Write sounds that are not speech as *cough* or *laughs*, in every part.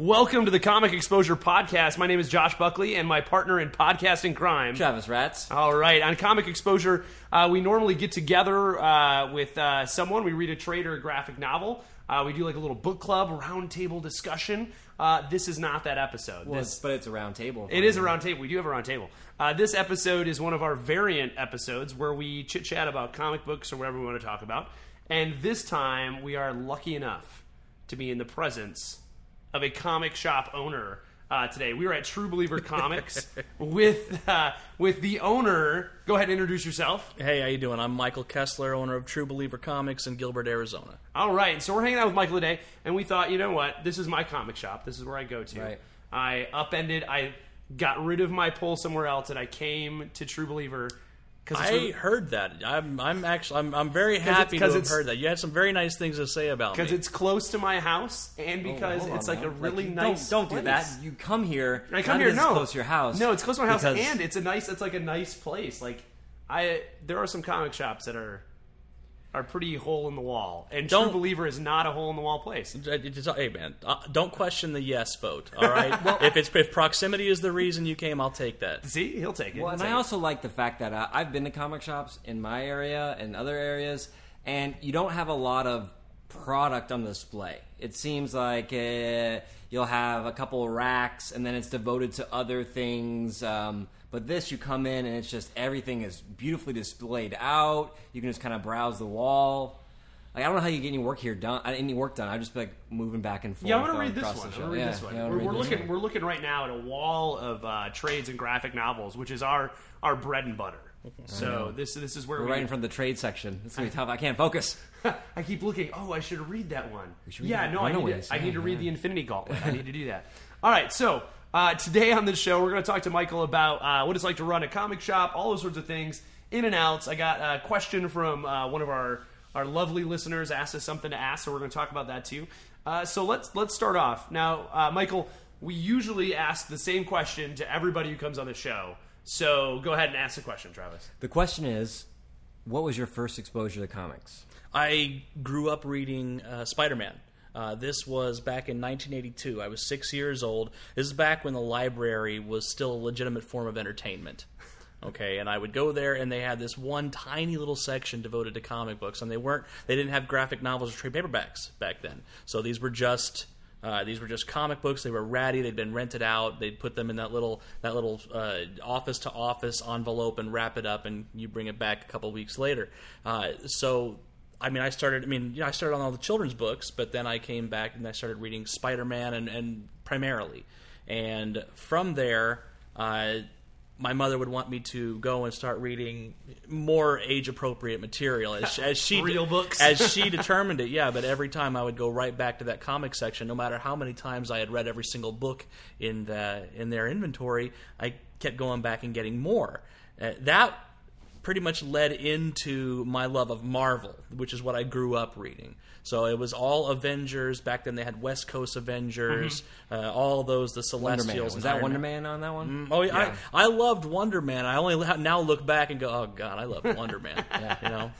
Welcome to the Comic Exposure Podcast. My name is Josh Buckley, and my partner in podcasting crime. Travis Rats. All right, on Comic Exposure, uh, we normally get together uh, with uh, someone. We read a trade or a graphic novel. Uh, we do like a little book club, roundtable discussion. Uh, this is not that episode. Well, This- it's- but it's a round table. it is a round table. We do have a round table. Uh, this episode is one of our variant episodes where we chit chat about comic books or whatever we want to talk about. And this time we are lucky enough to be in the presence of a comic shop owner. Uh, today we were at True Believer Comics *laughs* with uh, with the owner. Go ahead and introduce yourself. Hey, how you doing? I'm Michael Kessler, owner of True Believer Comics in Gilbert, Arizona. All right, so we're hanging out with Michael today, and we thought, you know what? This is my comic shop. This is where I go to. Right. I upended. I got rid of my pole somewhere else, and I came to True Believer because I heard that. I'm, I'm actually, I'm, I'm very happy it's- 'cause to have it's- heard that. You had some very nice things to say about me. because it's close to my house, and Oh, because hold on it's like now. a really you nice. Don't, don't do that. You come here. I come here. No, it's close to your house. No, it's close to my house, because- and it's a nice. It's like a nice place. Like I, there are some comic shops that are are pretty hole in the wall, and True Don't- Believer is not a hole in the wall place. It- it's- hey man, uh, don't question the yes vote. All right, *laughs* if it's if proximity is the reason you came, I'll take that. See, he'll take it. Well, and take I it. also like the fact that uh, I've been to comic shops in my area and other areas, and you don't have a lot of product on display. It seems like uh, you'll have a couple of racks, and then it's devoted to other things. Um, but this, you come in and it's just everything is beautifully displayed out. You can just kind of browse the wall. Like, I don't know how you get any work here done, uh, any work done. I just like moving back and forth. Yeah, I want to read this one. I want to read Yeah, this one. yeah, I read we're looking. one. We're looking right now at a wall of uh, trades and graphic novels, which is our our bread and butter. So this this is where We're we. right in front of the trade section. It's gonna be tough. I can't focus. *laughs* I keep looking. Oh, I should read that one. read Yeah, that no, I need, Runaways. to, I need to read the Infinity Gauntlet. I need to do that. *laughs* All right, so uh, today on the show, we're going to talk to Michael about uh, what it's like to run a comic shop, all those sorts of things, in and outs. I got a question from uh, one of our our lovely listeners asked us something to ask, so we're going to talk about that too. Uh, so let's let's start off now, uh, Michael. We usually ask the same question to everybody who comes on the show. So go ahead and ask the question, Travis. The question is, what was your first exposure to comics? I grew up reading uh, Spider Man. Uh, this was back in 1982. I was six years old. This is back when the library was still a legitimate form of entertainment. Okay, and I would go there, and they had this one tiny little section devoted to comic books, and they weren't. They didn't have graphic novels or trade paperbacks back then. So these were just. Uh, these were just comic books. They were ratty. They'd been rented out. They'd put them in that little that little office to office envelope and wrap it up, and you bring it back a couple weeks later. Uh, so I mean, I started. I mean, you know, I started on all the children's books, but then I came back and I started reading Spider Man and, and primarily, and from there, uh, my mother would want me to go and start reading more age appropriate material as, *laughs* as she Real books. as she *laughs* determined it. Yeah, but every time I would go right back to that comic section, no matter how many times I had read every single book in the in their inventory, I kept going back and getting more. Uh, that pretty much led into my love of Marvel, which is what I grew up reading. So it was all Avengers. Back then they had West Coast Avengers, uh, all those, the Wonder Man. Celestials. Was that Iron Wonder Man. Man on that one? Oh, yeah. I, I loved Wonder Man. I only now look back and go, oh god, I love Wonder Man. *laughs* You know,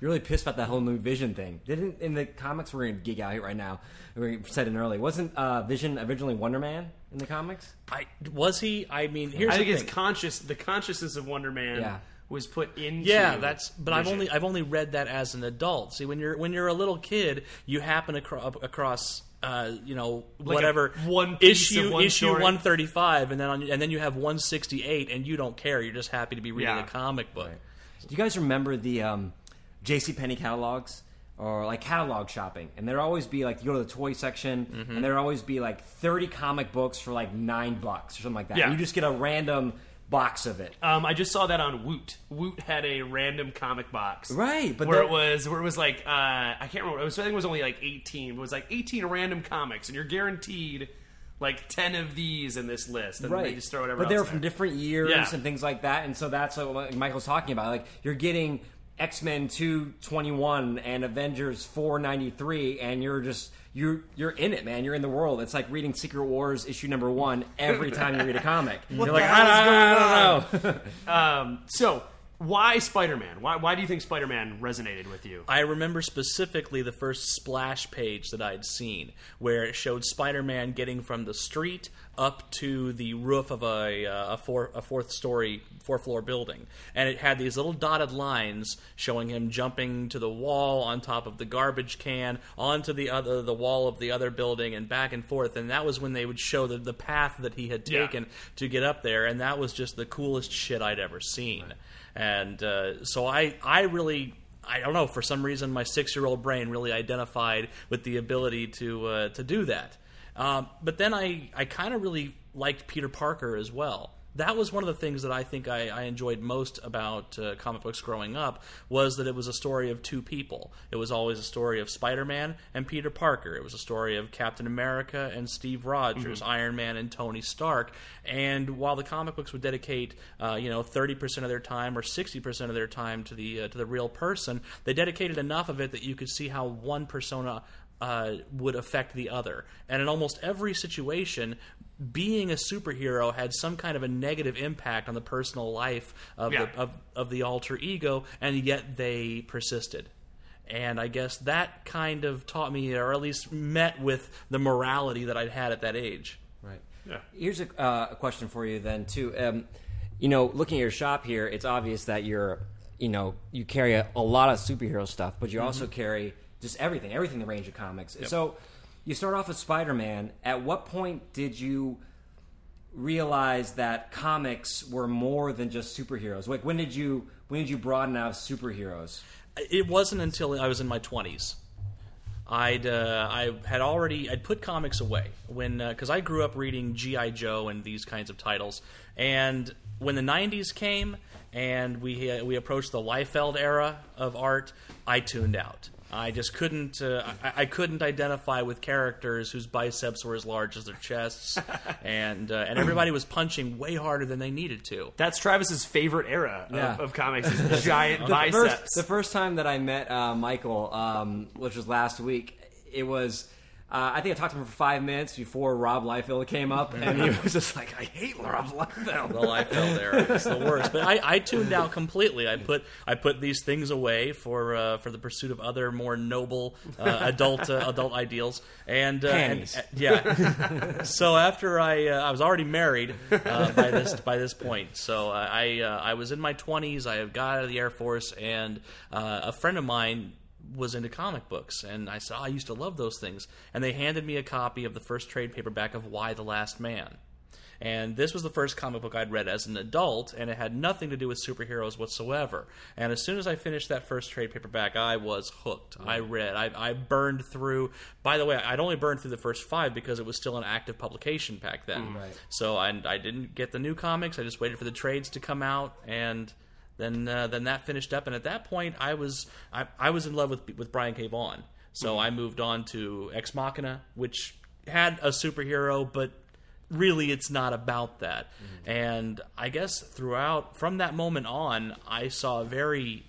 You're really pissed about that whole new Vision thing. Didn't in the comics we're gonna geek out here right now. We said it early. Wasn't uh, Vision originally Wonder Man in the comics? I was he. I mean, here's I think the it's thing. conscious. The consciousness of Wonder Man Yeah. Was put into. Yeah, that's. But I've only I've only read that as an adult. See, when you're when you're a little kid, you happen acro- across. Uh, you know Like whatever one issue one issue story. 135 and then on, and then you have 168 and you don't care you're just happy to be reading Yeah. a comic book Do you guys remember the um, J.C. Penney catalogs? Or like catalog shopping, and there'd always be like you go to the toy section, Mm-hmm. and there'd always be like thirty comic books for like nine bucks or something like that. Yeah. And you just get a random box of it. Um, I just saw that on Woot. Woot had a random comic box, Right, but where that- it was where it was like uh, I can't remember. It was, I think it was only like eighteen. But it was like eighteen random comics, and you're guaranteed like ten of these in this list, and they just throw whatever. But they else were in from different years Yeah. and things like that, and so that's what Michael's talking about. Like you're getting X Men two twenty one and Avengers four ninety three, and you're just you're you're in it, man. You're in the world. It's like reading Secret Wars issue number one every time you read a comic. you're like, I, hell's I, I don't know. *laughs* Um, so why Spider-Man? Why why do you think Spider-Man resonated with you? I remember specifically the first splash page that I'd seen, where it showed Spider-Man getting from the street up to the roof of a uh, a, four, a fourth story, four floor building, and it had these little dotted lines showing him jumping to the wall on top of the garbage can, onto the other the wall of the other building, and back and forth. And that was when they would show the the path that he had Yeah. taken to get up there, and that was just the coolest shit I'd ever seen. And uh, so I I really I don't know for some reason my six year old brain really identified with the ability to uh, to do that. Um, but then I I kind of really liked Peter Parker as well. That was one of the things that I think I, I enjoyed most about uh, comic books growing up was that it was a story of two people. It was always a story of Spider-Man and Peter Parker. It was a story of Captain America and Steve Rogers, Iron Man and Tony Stark. And while the comic books would dedicate, uh, you know, thirty percent of their time or sixty percent of their time to the uh, to the real person, they dedicated enough of it that you could see how one persona uh, would affect the other. And in almost every situation, being a superhero had some kind of a negative impact on the personal life of, Yeah. the, of, of the alter ego, and yet they persisted. And I guess that kind of taught me, or at least met with the morality that I'd had at that age. Right. Yeah. Here's a, uh, a question for you then too. Um, you know, looking at your shop here, it's obvious that you're, you know, you carry a, a lot of superhero stuff, but you also carry just everything, everything in the range of comics. So, you start off with Spider-Man. At what point did you realize that comics were more than just superheroes? Like, when did you when did you broaden out superheroes? It wasn't until I was in my twenties. I'd uh, I had already I'd put comics away when because I grew up reading GI Joe and these kinds of titles, and when the '90s came and we uh, we approached the Liefeld era of art, I tuned out. I just couldn't uh, I, I couldn't identify with characters whose biceps were as large as their chests, *laughs* and uh, and everybody was punching way harder than they needed to. That's Travis's favorite era Yeah. of, of comics: is *laughs* giant The biceps. first, the first time that I met uh, Michael, um, which was last week, it was. Uh, I think I talked to him for five minutes before Rob Liefeld came up, and he was just like, "I hate Rob Liefeld." the Liefeld era. It's the worst. But I, I tuned out completely. I put I put these things away for uh, for the pursuit of other more noble uh, adult uh, adult ideals. And, uh, and uh, yeah. so after I uh, I was already married uh, by this by this point. So I uh, I was in my twenties. I got out of the Air Force, and uh, a friend of mine was into comic books and I said, oh, I used to love those things. And they handed me a copy of the first trade paperback of Y: The Last Man. And this was the first comic book I'd read as an adult, and it had nothing to do with superheroes whatsoever. And as soon as I finished that first trade paperback, I was hooked. I read, I, I burned through. By the way, I'd only burned through the first five because it was still an active publication back then. Mm. Right. So I, I didn't get the new comics. I just waited for the trades to come out, and then uh, then that finished up. And at that point, I was I, I was in love with with Brian K. Vaughan. So I moved on to Ex Machina, which had a superhero, but really it's not about that. And I guess throughout from that moment on, I saw a very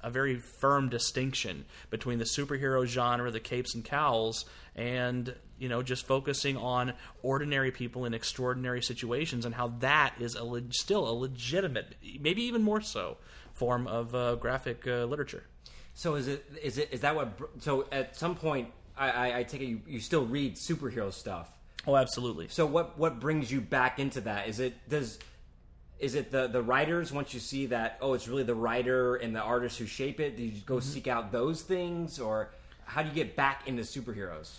a very firm distinction between the superhero genre, the capes and cowls, and you know just focusing on ordinary people in extraordinary situations and how that is a leg- still a legitimate, maybe even more so, form of uh, graphic uh, literature. So is it is it is that what? So at some point, I, I, I take it you, you still read superhero stuff. Oh, absolutely. So what what brings you back into that? Is it does is it the the writers once you see that oh it's really the writer and the artist who shape it? Do you go seek out those things or how do you get back into superheroes?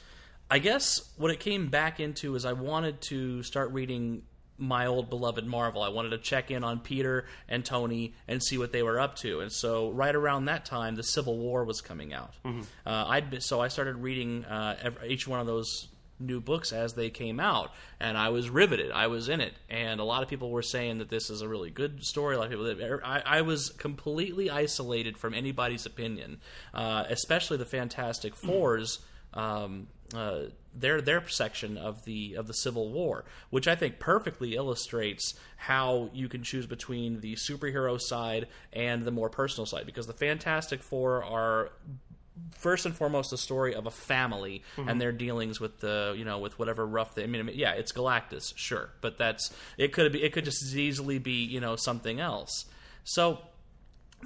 I guess what it came back into is I wanted to start reading my old beloved Marvel. I wanted to check in on Peter and Tony and see what they were up to. And so, right around that time, the Civil War was coming out. Uh, I'd been, so I started reading uh, ev each one of those new books as they came out, and I was riveted. I was in it, and a lot of people were saying that this is a really good story. A lot of people, that, I, I was completely isolated from anybody's opinion, uh, especially the Fantastic Fours um, uh, their their section of the of the Civil War, which I think perfectly illustrates how you can choose between the superhero side and the more personal side. Because the Fantastic Four are first and foremost a story of a family and their dealings with the you know with whatever rough they I mean, I mean yeah it's Galactus sure but that's it could be it could just as easily be you know something else so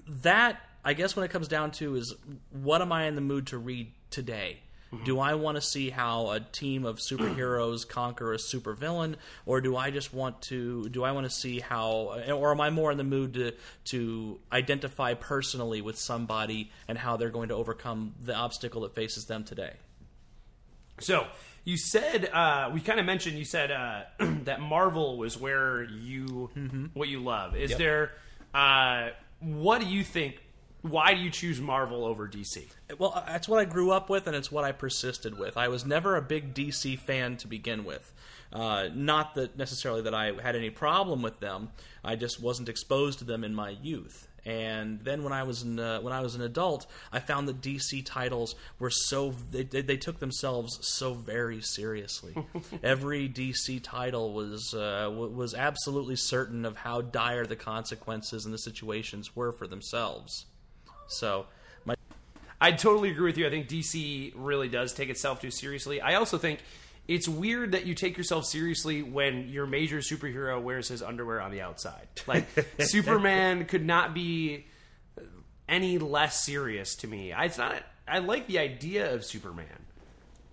that I guess when it comes down to is what am I in the mood to read today? Do I want to see how a team of superheroes *clears throat* conquer a supervillain, or do I just want to? Do I want to see how, or am I more in the mood to to identify personally with somebody and how they're going to overcome the obstacle that faces them today? So you said uh, we kind of mentioned you said uh, *clears throat* that Marvel was where you what you love. Is Yep. there uh, what do you think? Why do you choose Marvel over DC? Well, uh, that's what I grew up with, and it's what I persisted with. I was never a big DC fan to begin with. Uh, not that necessarily that I had any problem with them. I just wasn't exposed to them in my youth. And then when I was an, uh, when I was an adult, I found that DC titles were so they, they, they took themselves so very seriously. *laughs* Every DC title was uh, was absolutely certain of how dire the consequences and the situations were for themselves. So my I totally agree with you. I think DC really does take itself too seriously. I also think it's weird that you take yourself seriously when your major superhero wears his underwear on the outside. Like *laughs* Superman could not be any less serious to me. I, it's not. I like the idea of Superman,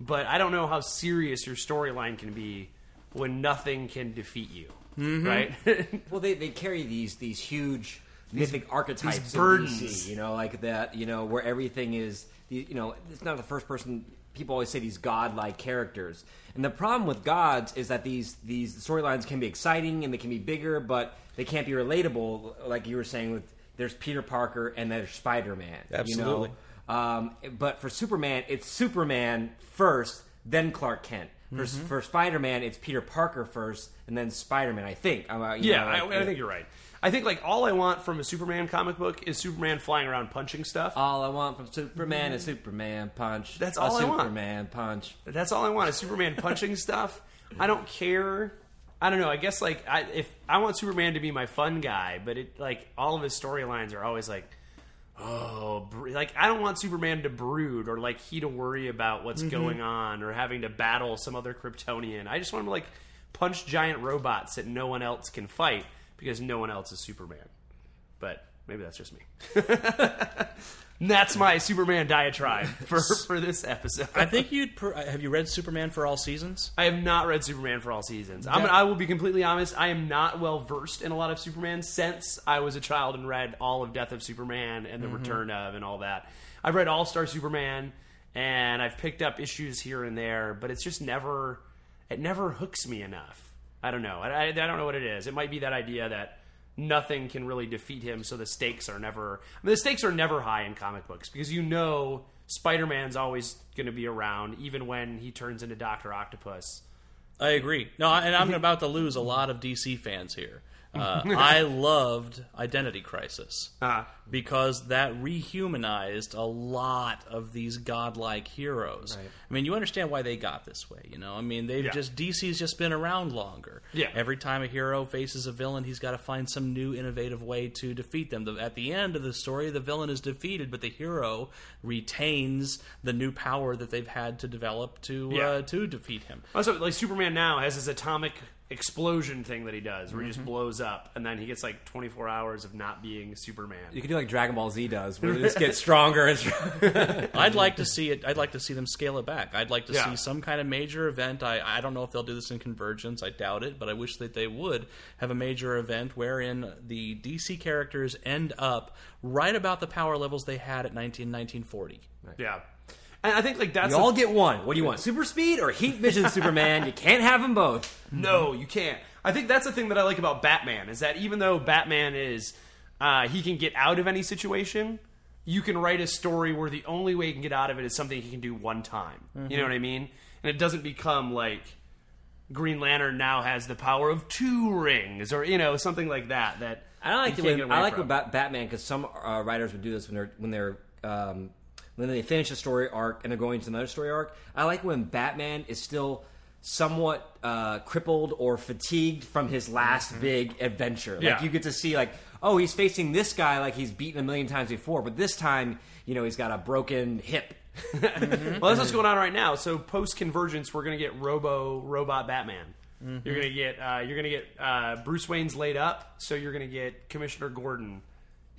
but I don't know how serious your storyline can be when nothing can defeat you. Mm-hmm. Right? *laughs* Well, they, they carry these these huge mythic archetypes, these burdens. DC, you know, like that, you know, where everything is, you know, it's not the first person. People always say these godlike characters, and the problem with gods is that these these storylines can be exciting and they can be bigger, but they can't be relatable. Like you were saying, with there's Peter Parker and there's Spider Man. Absolutely. You know? um, but for Superman, it's Superman first, then Clark Kent. For, Mm-hmm. for Spider Man, it's Peter Parker first, and then Spider Man. I think. Uh, you Yeah, know, like, I, I think you're right. I think like all I want from a Superman comic book is Superman flying around punching stuff. All I want from Superman is Superman punch. That's all I want. Superman punch. That's all I want is Superman punching stuff. I don't care. I don't know. I guess like I, if I want Superman to be my fun guy, but it like all of his storylines are always like, oh, br- like I don't want Superman to brood or like he to worry about what's mm-hmm. going on or having to battle some other Kryptonian. I just want him to like punch giant robots that no one else can fight because no one else is Superman. But maybe that's just me. *laughs* That's my Superman diatribe for for this episode. I think you'd. Per- have you read Superman for all seasons? I have not read Superman for all seasons. I'm, That- I will be completely honest. I am not well versed in a lot of Superman since I was a child and read all of Death of Superman and the Mm-hmm. Return of and all that. I've read All Star Superman and I've picked up issues here and there, but it's just never it never hooks me enough. I don't know. I, I, don't know what it is. It might be that idea that nothing can really defeat him, so the stakes are never. I mean, the stakes are never high in comic books because you know Spider-Man's always going to be around, even when he turns into Doctor Octopus. I agree. No, and I'm about to lose a lot of DC fans here. Uh, I loved Identity Crisis Ah. because that rehumanized a lot of these godlike heroes. I mean, you understand why they got this way, you know? I mean, they've Yeah. just DC's just been around longer. Yeah. Every time a hero faces a villain, he's got to find some new innovative way to defeat them. The- At the end of the story, the villain is defeated, but the hero retains the new power that they've had to develop to Yeah. uh, to defeat him. Also, like Superman now has his atomic explosion thing that he does, where he just mm-hmm. blows up, and then he gets like 24 hours of not being Superman. You could do like Dragon Ball Z does, where this gets stronger and stronger. I'd like to see it. I'd like to see them scale it back. I'd like to Yeah. see some kind of major event. I, I don't know if they'll do this in Convergence. I doubt it, but I wish that they would have a major event wherein the DC characters end up right about the power levels they had at 19, 1940. Yeah, and I think like that's you all get one. What do you want? Super speed or heat vision Superman? You can't have them both. No, you can't. I think that's the thing that I like about Batman is that even though Batman is uh, he can get out of any situation, you can write a story where the only way he can get out of it is something he can do one time. You know what I mean? And it doesn't become like Green Lantern now has the power of two rings or you know something like that. That I like you it can't when, I like from. Bat- Batman because some uh, writers would do this when they're when they're um, then they finish a story arc and they're going to another story arc. I like when Batman is still somewhat uh, crippled or fatigued from his last big adventure. Like Yeah. you get to see like, oh, he's facing this guy like he's beaten a million times before, but this time, you know, he's got a broken hip. *laughs* Well, that's what's going on right now. So post convergence, we're going to get Robo Robot Batman. You're going to get uh, you're going to get uh, Bruce Wayne's laid up, so you're going to get Commissioner Gordon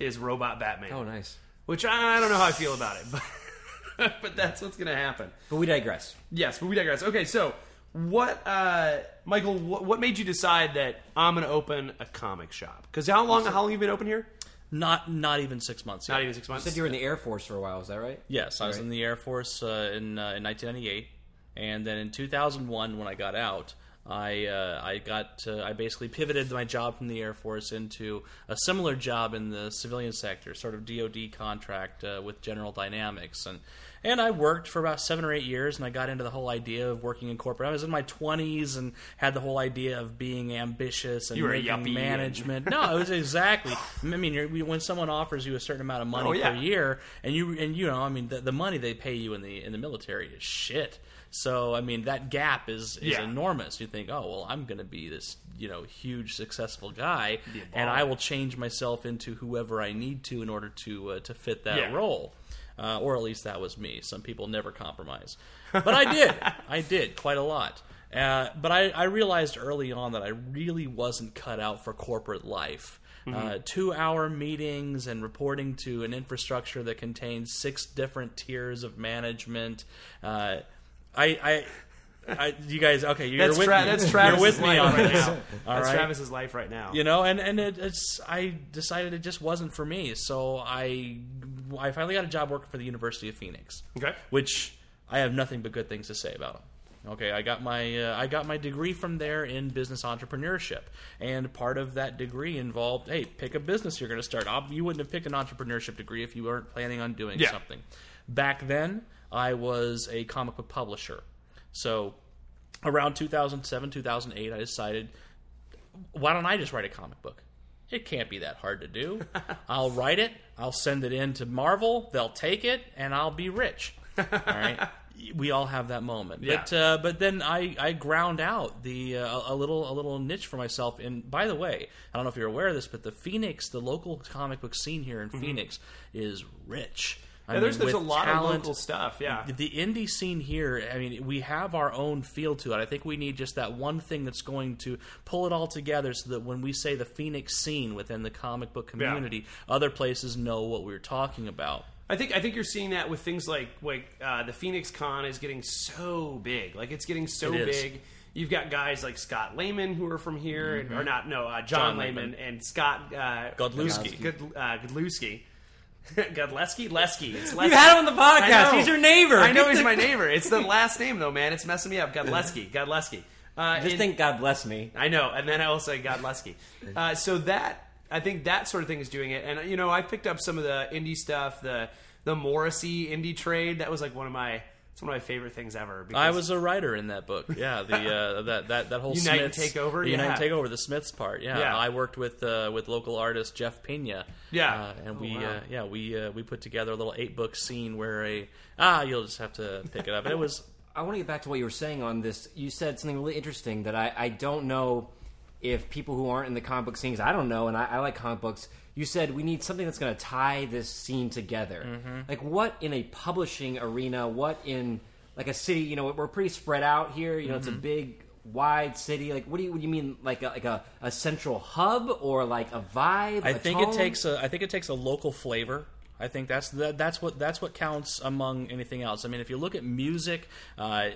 is Robot Batman. Oh, nice. Which I, I don't know how I feel about it, but *laughs* but that's what's going to happen. But we digress. Yes, but we digress. Okay, so what, uh, Michael? What, what made you decide that I'm going to open a comic shop? Because how long? How long have you been open here? Not not even six months. Yet. Not even six months. You said you were in the Air Force for a while. Is that right? Yes, I was Right. in the Air Force uh, in uh, in 1998, and then in 2001 when I got out, I uh, I got uh, I basically pivoted my job from the Air Force into a similar job in the civilian sector, sort of DoD contract uh, with General Dynamics, and and I worked for about seven or eight years, and I got into the whole idea of working in corporate. I was in my 20s and had the whole idea of being ambitious and making yuppie and- management. no, it was *laughs* exactly. I mean, you're, when someone offers you a certain amount of money Oh, yeah. per year, and you and you know, I mean, the, the money they pay you in the in the military is shit. So I mean, that gap is is Yeah. enormous. You think, oh well, I'm going to be this you know huge successful guy, and. I will change myself into whoever I need to in order to uh, to fit that Yeah. role. Uh, or at least that was me. Some people never compromise, but I did. *laughs* I did quite a lot. Uh, but I, I realized early on that I really wasn't cut out for corporate life. Uh, two hour meetings and reporting to an infrastructure that contains six different tiers of management. Uh, I, I, I, you guys, okay, you're That's, with Tra- me. that's you're with me on right this. now. *laughs* All that's right? Travis's life right now. you know and and it, it's i decided it just wasn't for me so i i finally got a job working for the university of phoenix Okay. which i have nothing but good things to say about them okay i got my uh, i got my degree from there in business entrepreneurship and part of that degree involved hey pick a business you're going to start you wouldn't have picked an entrepreneurship degree if you weren't planning on doing Yeah. something back then i was a comic book publisher so around 2007 2008 i decided why don't I just write a comic book? It can't be that hard to do. *laughs* I'll write it, I'll send it in to Marvel, they'll take it, and I'll be rich. All right. *laughs* We all have that moment, Yeah. but uh, but then I, I ground out the uh, a little a little niche for myself. And by the way, I don't know if you're aware of this, but the Phoenix, the local comic book scene here in Phoenix, is rich. I Mm-hmm. Yeah, there's mean, there's a lot of local stuff. Yeah. the indie scene here, I mean, we have our own feel to it. I think we need just that one thing that's going to pull it all together so that when we say the Phoenix scene within the comic book community, other places know what we're talking about. I think I think you're seeing that with things like like uh, the Phoenix Con is getting so big, like it's getting so It big. You've got guys like Scott Lehman who are from here, and, or not? No, uh, John, John Lehman, Lehman. and Scott uh, Godlewski. Uh, Godlewski. *laughs* Godleski? Lesky. It's You Lesky. had him on the podcast. He's your neighbor. I know he's my *laughs* neighbor. It's the last name though, man. It's messing me up. Godleski. Godleski. Uh, Just and- think, God bless me. I know, and then I also God Lesky. Uh, so that I think that sort of thing is doing it, and you know I've picked up some of the indie stuff, the the Morrissey indie trade. That was like one of my it's one of my favorite things ever. Because I was a writer in that book. Yeah, the uh, *laughs* that that that whole Unite and Smiths Take Over? the Unite and Yeah. take over the Smiths part. Yeah, Yeah. I worked with uh, with local artist Jeff Pena. Yeah. uh, and Oh, we wow. uh, yeah we uh, we put together a little eight book scene where a ah you'll just have to pick it up. It was *laughs* I want to get back to what you were saying on this. You said something really interesting that I, I don't know if people who aren't in the comic book scenes, I don't know, and I, I like comic books. You said we need something that's going to tie this scene together. Mm-hmm. Like what in a publishing arena? What in like a city? You know, we're pretty spread out here. You know, it's a Mm-hmm. big, wide city. Like what do you what do you mean? Like a, like a, a central hub or like a vibe? I a think tone? it takes a I think it takes a local flavor. I think that's that, that's what that's what counts among anything else. I mean, if you look at music, uh,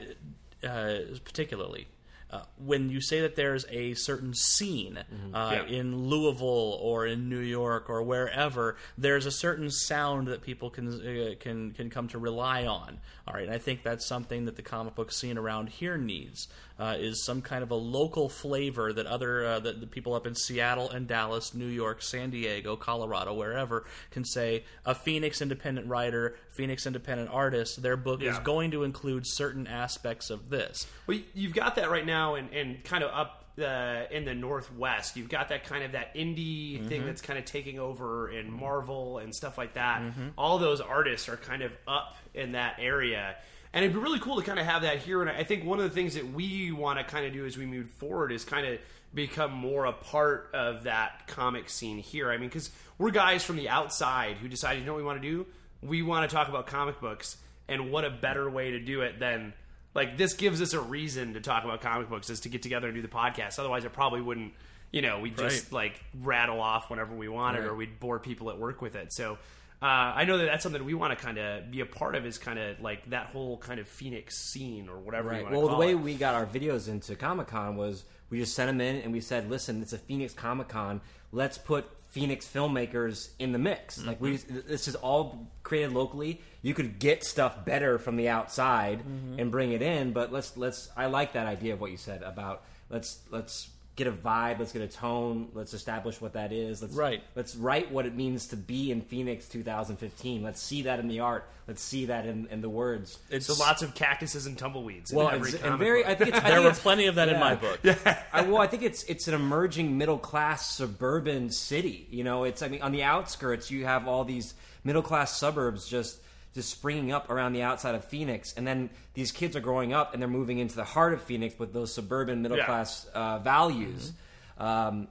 uh, particularly. Uh, when you say that there's a certain scene uh, Yeah. in Louisville or in New York or wherever, there's a certain sound that people can uh, can can come to rely on. All right, and I think that's something that the comic book scene around here needs uh, is some kind of a local flavor that other uh, that the people up in Seattle and Dallas, New York, San Diego, Colorado, wherever can say a Phoenix independent writer, Phoenix independent artist, their book is going to include certain aspects of this. Well, you've got that right now, and, and kind of up uh, in the Northwest. You've got that kind of that indie thing Mm-hmm. that's kind of taking over in Marvel and stuff like that. All those artists are kind of up in that area. And it'd be really cool to kind of have that here. And I think one of the things that we want to kind of do as we move forward is kind of become more a part of that comic scene here. I mean, because we're guys from the outside who decided, you know what we want to do? We want to talk about comic books. And what a better way to do it than like this gives us a reason to talk about comic books is to get together and do the podcast. Otherwise, it probably wouldn't. You know, we just Right. like rattle off whenever we wanted, or we'd bore people at work with it. So. Uh, I know that that's something we want to kind of be a part of. Is kind of like that whole kind of Phoenix scene or whatever. Right. Well, the way it. we got our videos into Comic Con was we just sent them in and we said, "Listen, it's a Phoenix Comic Con. Let's put Phoenix filmmakers in the mix. Like we, Mm-hmm. this is all created locally. You could get stuff better from the outside Mm-hmm. and bring it in, but let's let's. I like that idea of what you said about let's let's get a vibe, let's get a tone, let's establish what that is. Let's Right. Let's write what it means to be in Phoenix 2015. Let's see that in the art. Let's see that in, in the words. It's so lots of cactuses and tumbleweeds. in Well, and very. book. I think it's, I *laughs* there think were plenty of that in my book. *laughs* I, well, I think it's it's an emerging middle class suburban city. You know, it's I mean on the outskirts you have all these middle class suburbs just just springing up around the outside of Phoenix, and then these kids are growing up and they're moving into the heart of Phoenix with those suburban middle Yeah. class uh, values. Um,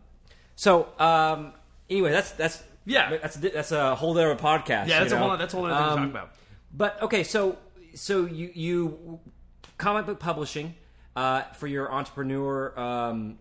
so um, anyway, that's that's Yeah. that's that's a whole other podcast. yeah, that's you a whole that's a whole other thing to Um, talk about. But okay, so so you you comic book publishing uh, for your entrepreneur um,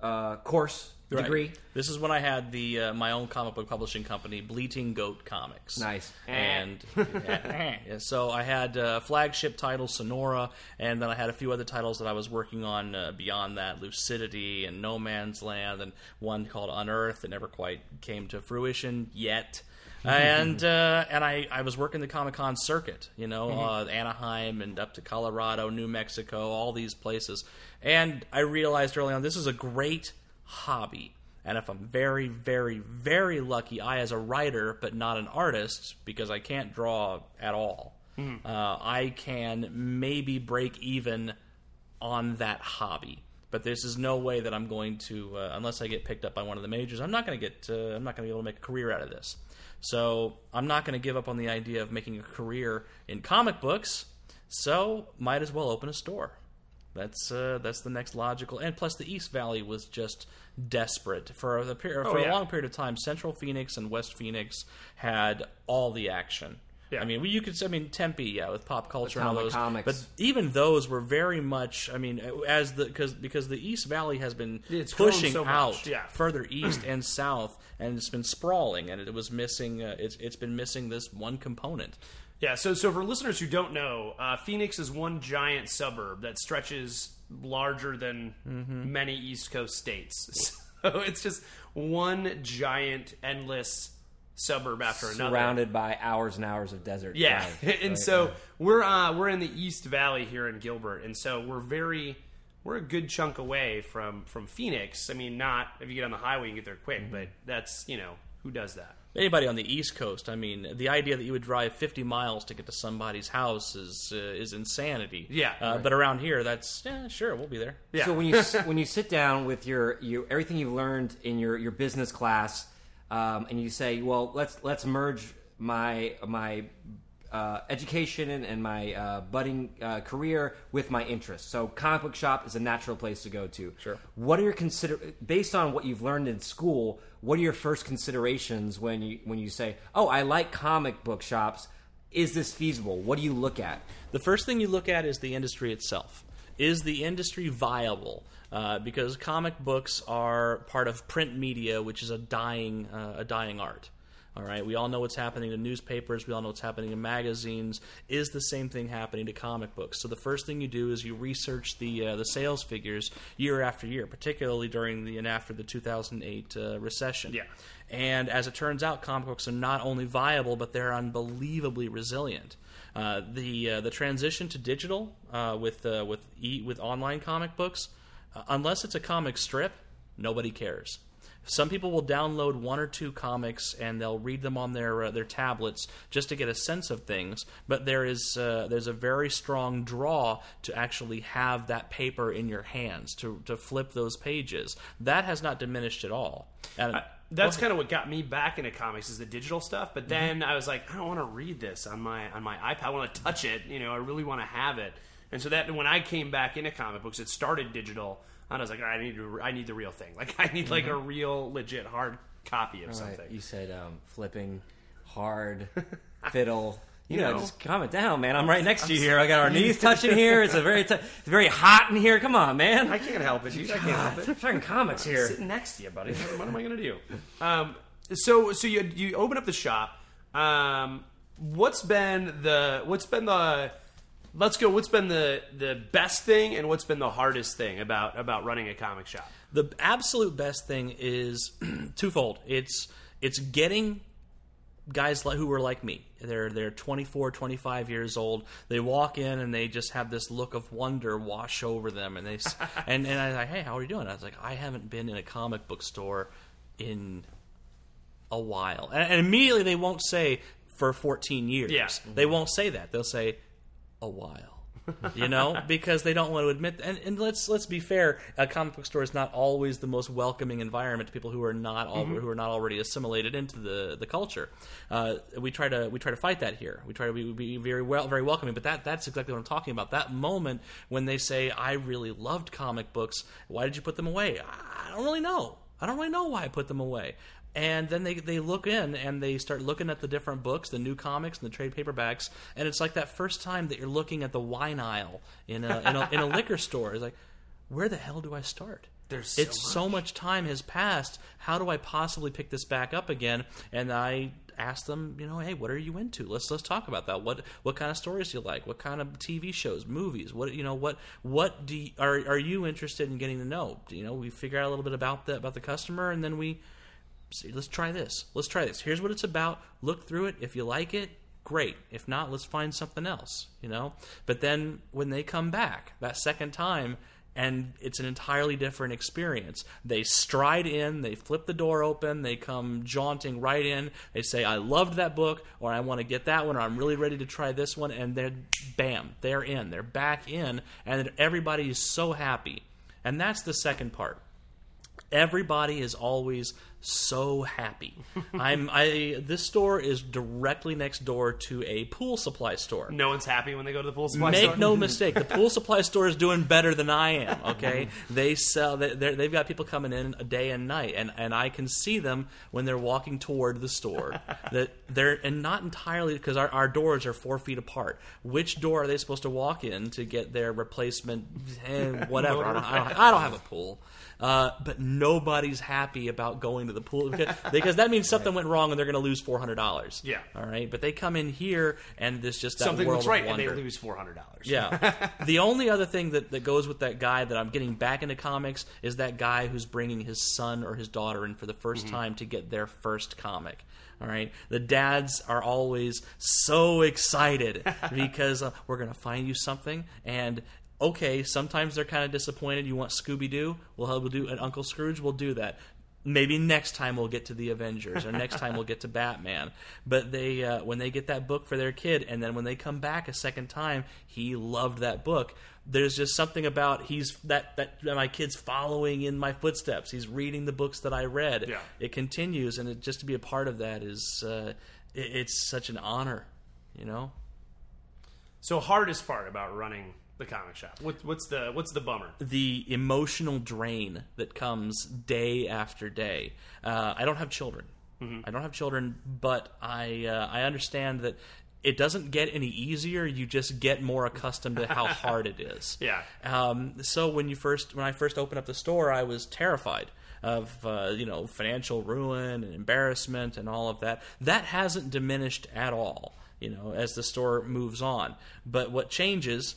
uh, course Right. degree. This is when I had the uh, my own comic book publishing company, Bleating Goat Comics. Nice. And *laughs* yeah, so I had uh, flagship title Sonora, and then I had a few other titles that I was working on uh, beyond that, Lucidity and No Man's Land, and one called Unearthed that never quite came to fruition yet. and *laughs* uh, and I, I was working the Comic Con circuit, you know, uh, Anaheim and up to Colorado, New Mexico, all these places. And I realized early on this is a great hobby. And if I'm very, very, very lucky, I as a writer, but not an artist, because I can't draw at all, uh, I can maybe break even on that hobby. But this is no way that I'm going to, uh, unless I get picked up by one of the majors. I'm not going to get, uh, I'm not going to be able to make a career out of this. So I'm not going to give up on the idea of making a career in comic books. So might as well open a store. That's uh, that's the next logical. And plus, the East Valley was just desperate for the period, for Oh, yeah. a long period of time. Central Phoenix and West Phoenix had all the action. Yeah. I mean, you could. I mean, Tempe, yeah, with pop culture and all those. Comics. But even those were very much. I mean, as the because because the East Valley has been It's pushing so out yeah. further east and south, and it's been sprawling, and it was missing. Uh, it's it's been missing this one component. Yeah, so so for listeners who don't know, uh, Phoenix is one giant suburb that stretches larger than Mm-hmm. many East Coast states. *laughs* So it's just one giant, endless suburb after another. surrounded by hours and hours of desert. Yeah, drive. *laughs* and Right, so yeah. we're uh, we're in the East Valley here in Gilbert, and so we're very we're a good chunk away from from Phoenix. I mean, not if you get on the highway, you can get there quick, Mm-hmm. but that's you know who does that. Anybody on the East Coast, I mean, the idea that you would drive 50 miles to get to somebody's house is uh, is insanity. Yeah, uh, right. but around here, that's yeah, sure, we'll be there. Yeah. So when you when you sit down with your, your everything you've learned in your, your business class, um, and you say, well, let's let's merge my my uh, education and, and my uh, budding uh, career with my interests. So comic book shop is a natural place to go to. Sure. What are your consider based on what you've learned in school? What are your first considerations when you when you say, oh, I like comic book shops? Is this feasible? What do you look at? The first thing you look at is the industry itself. Is the industry viable? Uh, because comic books are part of print media, which is a dying uh, a dying art. All right, we all know what's happening to newspapers. We all know what's happening in magazines. Is the same thing happening to comic books? So the first thing you do is you research the uh, the sales figures year after year, particularly during the and after the 2008 uh, recession. Yeah. And as it turns out, comic books are not only viable, but they're unbelievably resilient. Uh, the uh, the transition to digital uh, with uh, with e- with online comic books, uh, unless it's a comic strip, nobody cares. Some people will download one or two comics and they'll read them on their uh, their tablets just to get a sense of things. But there is uh, there's a very strong draw to actually have that paper in your hands to to flip those pages. That has not diminished at all. And That's kind of what got me back into comics is the digital stuff. Mm-hmm. But then I was like, I don't want to read this on my on my iPad. I want to touch it. You know, I really want to have it. And so that when I came back into comic books, it started digital. And I was like, I need to, I need the real thing. *laughs* Like I need like a real legit hard copy of something. You said um, flipping, hard, *laughs* fiddle. You, You know, know. just calm it down, man. I'm right next to you here. I got our *laughs* knees touching here. It's a very, t- it's very hot in here. Come on, man. I can't help it, dude. I can't help it. I'm talking comics here. sitting next to you, buddy. What, what am I going to do? Um, so, so you you open up the shop. Um, what's been the what's been the let's go. What's been the the best thing and what's been the hardest thing about about running a comic shop? the absolute best thing is *clears throat* twofold. It's it's getting guys like, who are like me. They're they're 24, 25 years old. They walk in and they just have this look of wonder wash over them, and they *laughs* and and I was like, hey, how are you doing? I was like, I haven't been in a comic book store in a while, and, and immediately they won't say for 14 years. Yeah. They won't say that. They'll say a while. you know, *laughs* because they don't want to admit. And, and let's let's be fair. A comic book store is not always the most welcoming environment to people who are not al- who are not already assimilated into the the culture. Uh, we try to we try to fight that here. We try to be, be very well very welcoming. But that that's exactly what I'm talking about. That moment when they say, "I really loved comic books. Why did you put them away?" I don't really know. I don't really know why I put them away. And then they, they look in and they start looking at the different books, the new comics and the trade paperbacks, and it's like that first time that you're looking at the wine aisle in a in a, in a liquor *laughs* store. It's like, where the hell do I start? There's so it's so much time has passed. How do I possibly pick this back up again? And I asked them, you know, hey, what are you into? Let's let's talk about that. What what kind of stories do you like? What kind of TV shows, movies? What you know, what what do you, are are you interested in getting to know? You know, we figure out a little bit about the about the customer, and then we let's try this. Let's try this. Here's what it's about. Look through it. If you like it, great. If not, let's find something else, you know? But then when they come back that second time and it's an entirely different experience. They stride in, they flip the door open, they come jaunting right in. They say, "I loved that book," or "I want to get that one," or "I'm really ready to try this one," and then bam, they're in. They're back in, and everybody is so happy. And that's the second part everybody is always so happy. *laughs* I'm I this store is directly next door to a pool supply store. No one's happy when they go to the pool supply store. Make store. no *laughs* mistake, the pool supply store is doing better than I am. Okay, *laughs* they sell. They've got people coming in day and night, and and I can see them when they're walking toward the store. That they're and not entirely because our, our doors are four feet apart. Which door are they supposed to walk in to get their replacement? eh, whatever. I don't, I don't have a pool. Uh, but nobody's happy about going to the pool because, *laughs* because that means something went wrong and they're going to lose four hundred dollars. Yeah. All right. But they come in here and this just that Something world looks right, of and they lose four hundred dollars. Yeah. *laughs* the only other thing that, that goes with that guy that I'm getting back into comics is that guy who's bringing his son or his daughter in for the 1st time to get their first comic. All right. The dads are always so excited *laughs* because uh, we're going to find you something. And okay, sometimes they're kind of disappointed. You want Scooby Doo? Well, we'll do, and Uncle Scrooge We'll do that maybe next time we'll get to the Avengers or next time we'll get to Batman. But they uh, when they get that book for their kid, and then when they come back a second time, he loved that book. There's just something about he's that that that my kid's following in my footsteps. He's reading the books that I read. Yeah. It continues, and it, just to be a part of that is uh, it, it's such an honor, you know. So hardest part about running the comic shop. What, what's the what's the bummer? the emotional drain that comes day after day. Uh, I don't have children. I don't have children, but I uh, I understand that it doesn't get any easier. You just get more accustomed to how *laughs* hard it is. Yeah. Um, so when you first when I first opened up the store, I was terrified of uh, you know financial ruin and embarrassment and all of that. That hasn't diminished at all. You know, as the store moves on. But what changes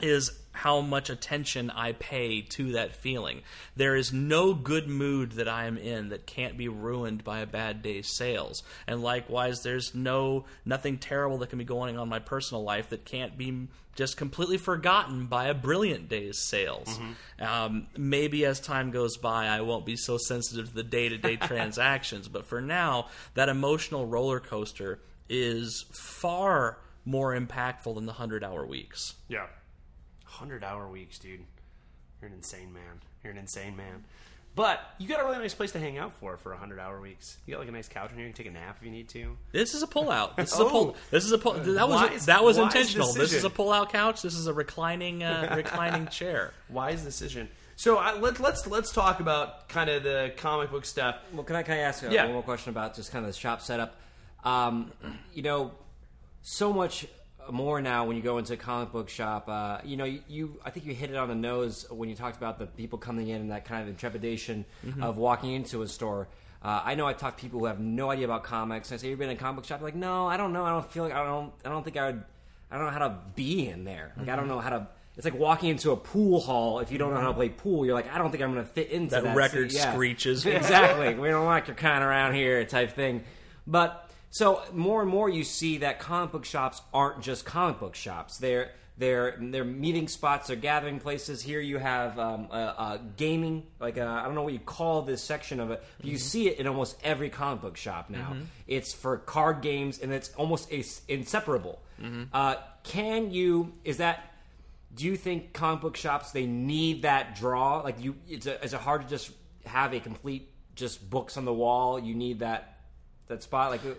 is how much attention I pay to that feeling. There is no good mood that I am in that can't be ruined by a bad day's sales. And likewise, there's no nothing terrible that can be going on in my personal life that can't be just completely forgotten by a brilliant day's sales. Um, maybe as time goes by, I won't be so sensitive to the day to day transactions. But for now, that emotional roller coaster is far more impactful than the 100 hour weeks. Yeah. 100 hour weeks, dude. You're an insane man. You're an insane man. But you got a really nice place to hang out for for 100 hour weeks. You got like a nice couch in here. You can take a nap if you need to. This is a pullout. This is *laughs* Oh. a pull. This is a pull. That was Wise- that was wise intentional. This is a pull-out couch. This is a reclining uh, *laughs* reclining chair. Wise decision. So I, let, let's let's talk about kind of the comic book stuff. Well, can I can I ask uh, Yeah. one more question about just kind of the shop setup? Um, you know, so much more now when you go into a comic book shop. Uh, you know, you, you I think you hit it on the nose when you talked about the people coming in and that kind of intrepidation of walking into a store. Uh, I know I talk to people who have no idea about comics. I say, "You've been in a comic book shop?" They're like, no, I don't know. I don't feel like I don't. I don't think I would. I don't know how to be in there. Like, I don't know how to. It's like walking into a pool hall. If you don't know how to play pool, you're like, I don't think I'm going to fit into That that. record Yeah. screeches. *laughs* exactly. We don't like your kind around here type thing. But so more and more you see that comic book shops aren't just comic book shops. They're they're they're meeting spots. They're gathering places. Here you have um, uh, uh, gaming. Like uh, I don't know what you call this section of it. But you see it in almost every comic book shop now. It's for card games, and it's almost is- inseparable. Uh, can you? Is that? Do you think comic book shops they need that draw? Like you, it's a, is it hard to just have a complete just books on the wall? You need that that spot. Like uh,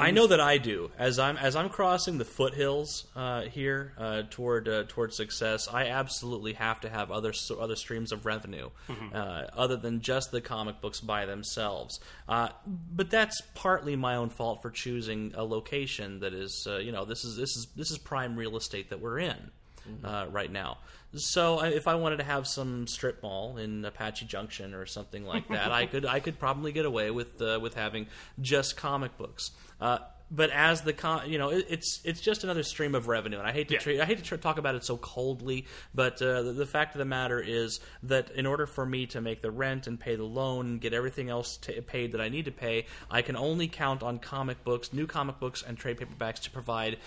I know that I do. As I'm as I'm crossing the foothills uh, here uh, toward uh, toward success, I absolutely have to have other other streams of revenue uh, other than just the comic books by themselves. Uh, but that's partly my own fault for choosing a location that is uh, you know this is this is this is prime real estate that we're in uh, right now. So I- if I wanted to have some strip mall in Apache Junction or something like that, I could I could probably get away with uh, with having just comic books. Uh, but as the con- you know, it, it's it's just another stream of revenue, and I hate to Yeah. treat, I hate to tr- talk about it so coldly. But uh, the, the fact of the matter is that in order for me to make the rent and pay the loan and get everything else ta paid that I need to pay, I can only count on comic books, new comic books, and trade paperbacks to provide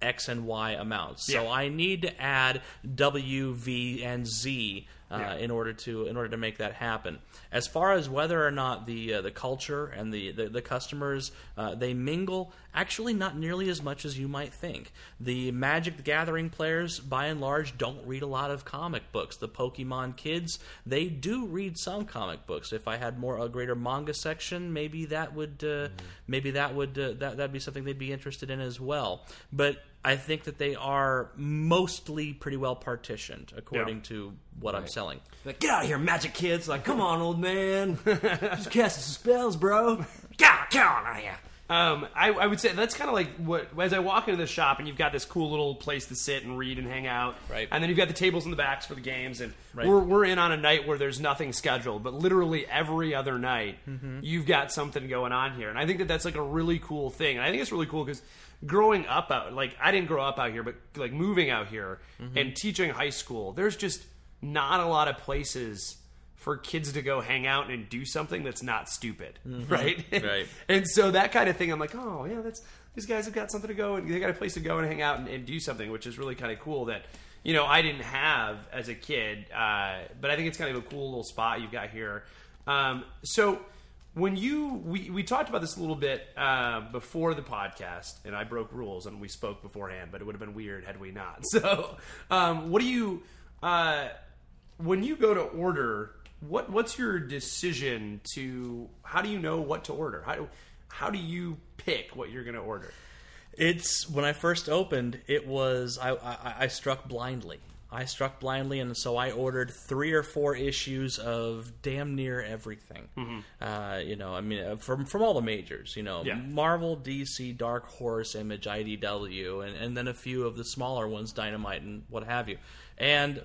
X and Y amounts. So I need to add W, V, and Z uh, Yeah. in order to in order to make that happen. As far as whether or not the uh, the culture and the the, the customers uh, they mingle, actually not nearly as much as you might think. The Magic the Gathering players, by and large, don't read a lot of comic books. The Pokemon kids, they do read some comic books. If I had more a greater manga section, maybe that would uh, maybe that would uh, that that'd be something they'd be interested in as well. But I think that they are mostly pretty well partitioned according Yeah. to what I'm selling. like get out of here, magic kids! Like come on, old man, *laughs* just casting some spells, bro. Get out, get on out of here. Um, I, I would say that's kind of like what as I walk into the shop and you've got this cool little place to sit and read and hang out, Right. And then you've got the tables in the backs for the games, and Right. we're we're in on a night where there's nothing scheduled, but literally every other night Mm-hmm. you've got something going on here, and I think that that's like a really cool thing, and I think it's really cool because growing up out like I didn't grow up out here, but like moving out here Mm-hmm. and teaching high school, there's just not a lot of places for kids to go hang out and do something that's not stupid, right? Mm-hmm. Right. *laughs* And so that kind of thing, I'm like, oh yeah, that's these guys have got something to go and they got a place to go and hang out and, and do something, which is really kind of cool. That you know I didn't have as a kid, uh, but I think it's kind of a cool little spot you've got here. Um, so when you we, we talked about this a little bit uh, before the podcast, and I broke rules and we spoke beforehand, but it would have been weird had we not. *laughs* So um, what do you uh, when you go to order? What what's your decision to? How do you know what to order? How do how do you pick what you're going to order? It's when I first opened, it was I, I, I struck blindly. I struck blindly, and so I ordered three or four issues of damn near everything. Uh, you know, I mean, uh, from from all the majors. You know, Yeah. Marvel, DC, Dark Horse, Image, IDW, and, and then a few of the smaller ones, Dynamite, and what have you. And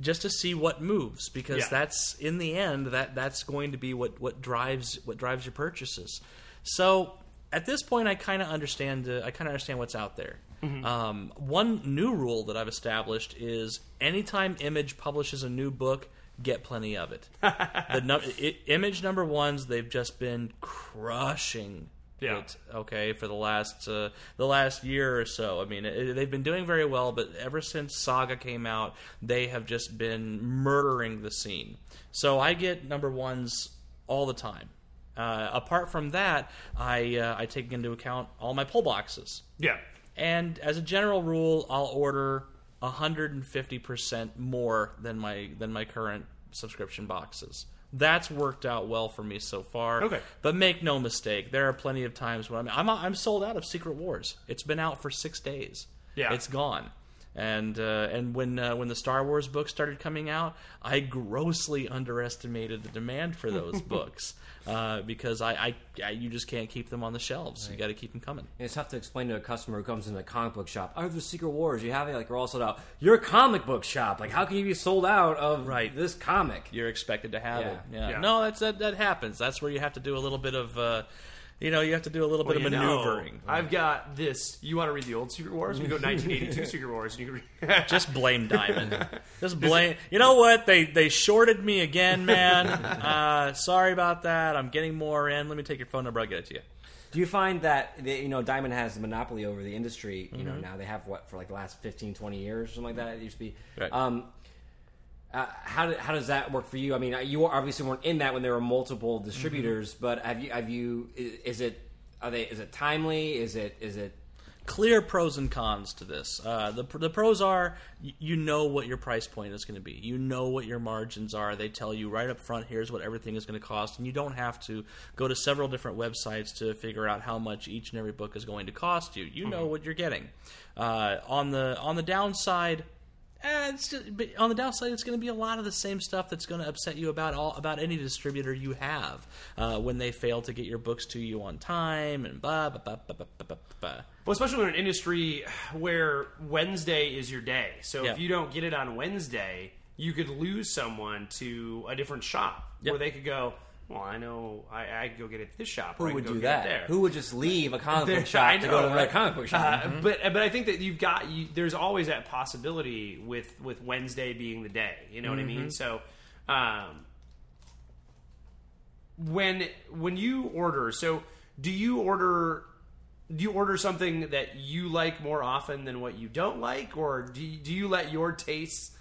just to see what moves, because Yeah. that's in the end that that's going to be what what drives what drives your purchases. So at this point, I kind of understand. Uh, I kind of understand what's out there. Mm-hmm. Um, one new rule that I've established is anytime Image publishes a new book, get plenty of it. *laughs* the num- it, Image number ones, they've just been crushing Yeah. Okay, for the last uh, the last year or so. I mean, it, they've been doing very well, but ever since Saga came out, they have just been murdering the scene. So I get number ones all the time. Uh, apart from that, I uh, I take into account all my pull boxes. Yeah. And as a general rule, I'll order 150% more than my than my current subscription boxes. That's worked out well for me so far. Okay. But make no mistake, there are plenty of times when I'm I'm, I'm sold out of Secret Wars. It's been out for 6 days. Yeah. It's gone. And uh, and when uh, when the Star Wars books started coming out, I grossly underestimated the demand for those *laughs* books uh, because I, I, I you just can't keep them on the shelves. You got to keep them coming. It's tough to explain to a customer who comes into a comic book shop. I have the Secret Wars. You have it? Like, we're all sold out. You're a comic book shop. Like, how can you be sold out of Right. this comic? you're expected to have Yeah. it. Yeah. Yeah. No, that's that, that happens. That's where you have to do a little bit of, uh, you know, you have to do a little Well, bit of you know, maneuvering. I've got this. You want to read the old Secret Wars? We go *laughs* 1982 Secret Wars. And you can read. *laughs* *laughs* Just blame Diamond. Just blame. You know what? They they shorted me again, man. Uh, sorry about that. I'm getting more in. Let me take your phone number. I'll get it to you. Do you find that the, you know Diamond has the monopoly over the industry? You Mm-hmm. know now they have what for like the last 15, 20 years or something like that. It used to be. Right. Um, uh, how do, how does that work for you? I mean, you obviously weren't in that when there were multiple distributors, Mm-hmm. but have you have you is, is it are they is it timely? Is it is it clear pros and cons to this. Uh, the the pros are you know what your price point is going to be. You know what your margins are. They tell you right up front. Here's what everything is going to cost, and you don't have to go to several different websites to figure out how much each and every book is going to cost you. You know what you're getting. Uh, on the on the downside. Eh, it's just, but on the downside, it's going to be a lot of the same stuff that's going to upset you about all about any distributor you have uh, when they fail to get your books to you on time and blah blah blah blah blah blah. blah. Well, especially in an industry where Wednesday is your day. So Yeah. if you don't get it on Wednesday, you could lose someone to a different shop Yep. where they could go. Well, I know I, I go get it at this shop. or who would go do get that? It there. Who would just leave a comic *laughs* book shop I to know, go to right? comic book shop? Uh, But but I think that you've got you, there's always that possibility with with Wednesday being the day. You know what I Mm-hmm. mean? So um, when when you order, so do you order? Do you order something that you like more often than what you don't like, or do you, do you let your tastes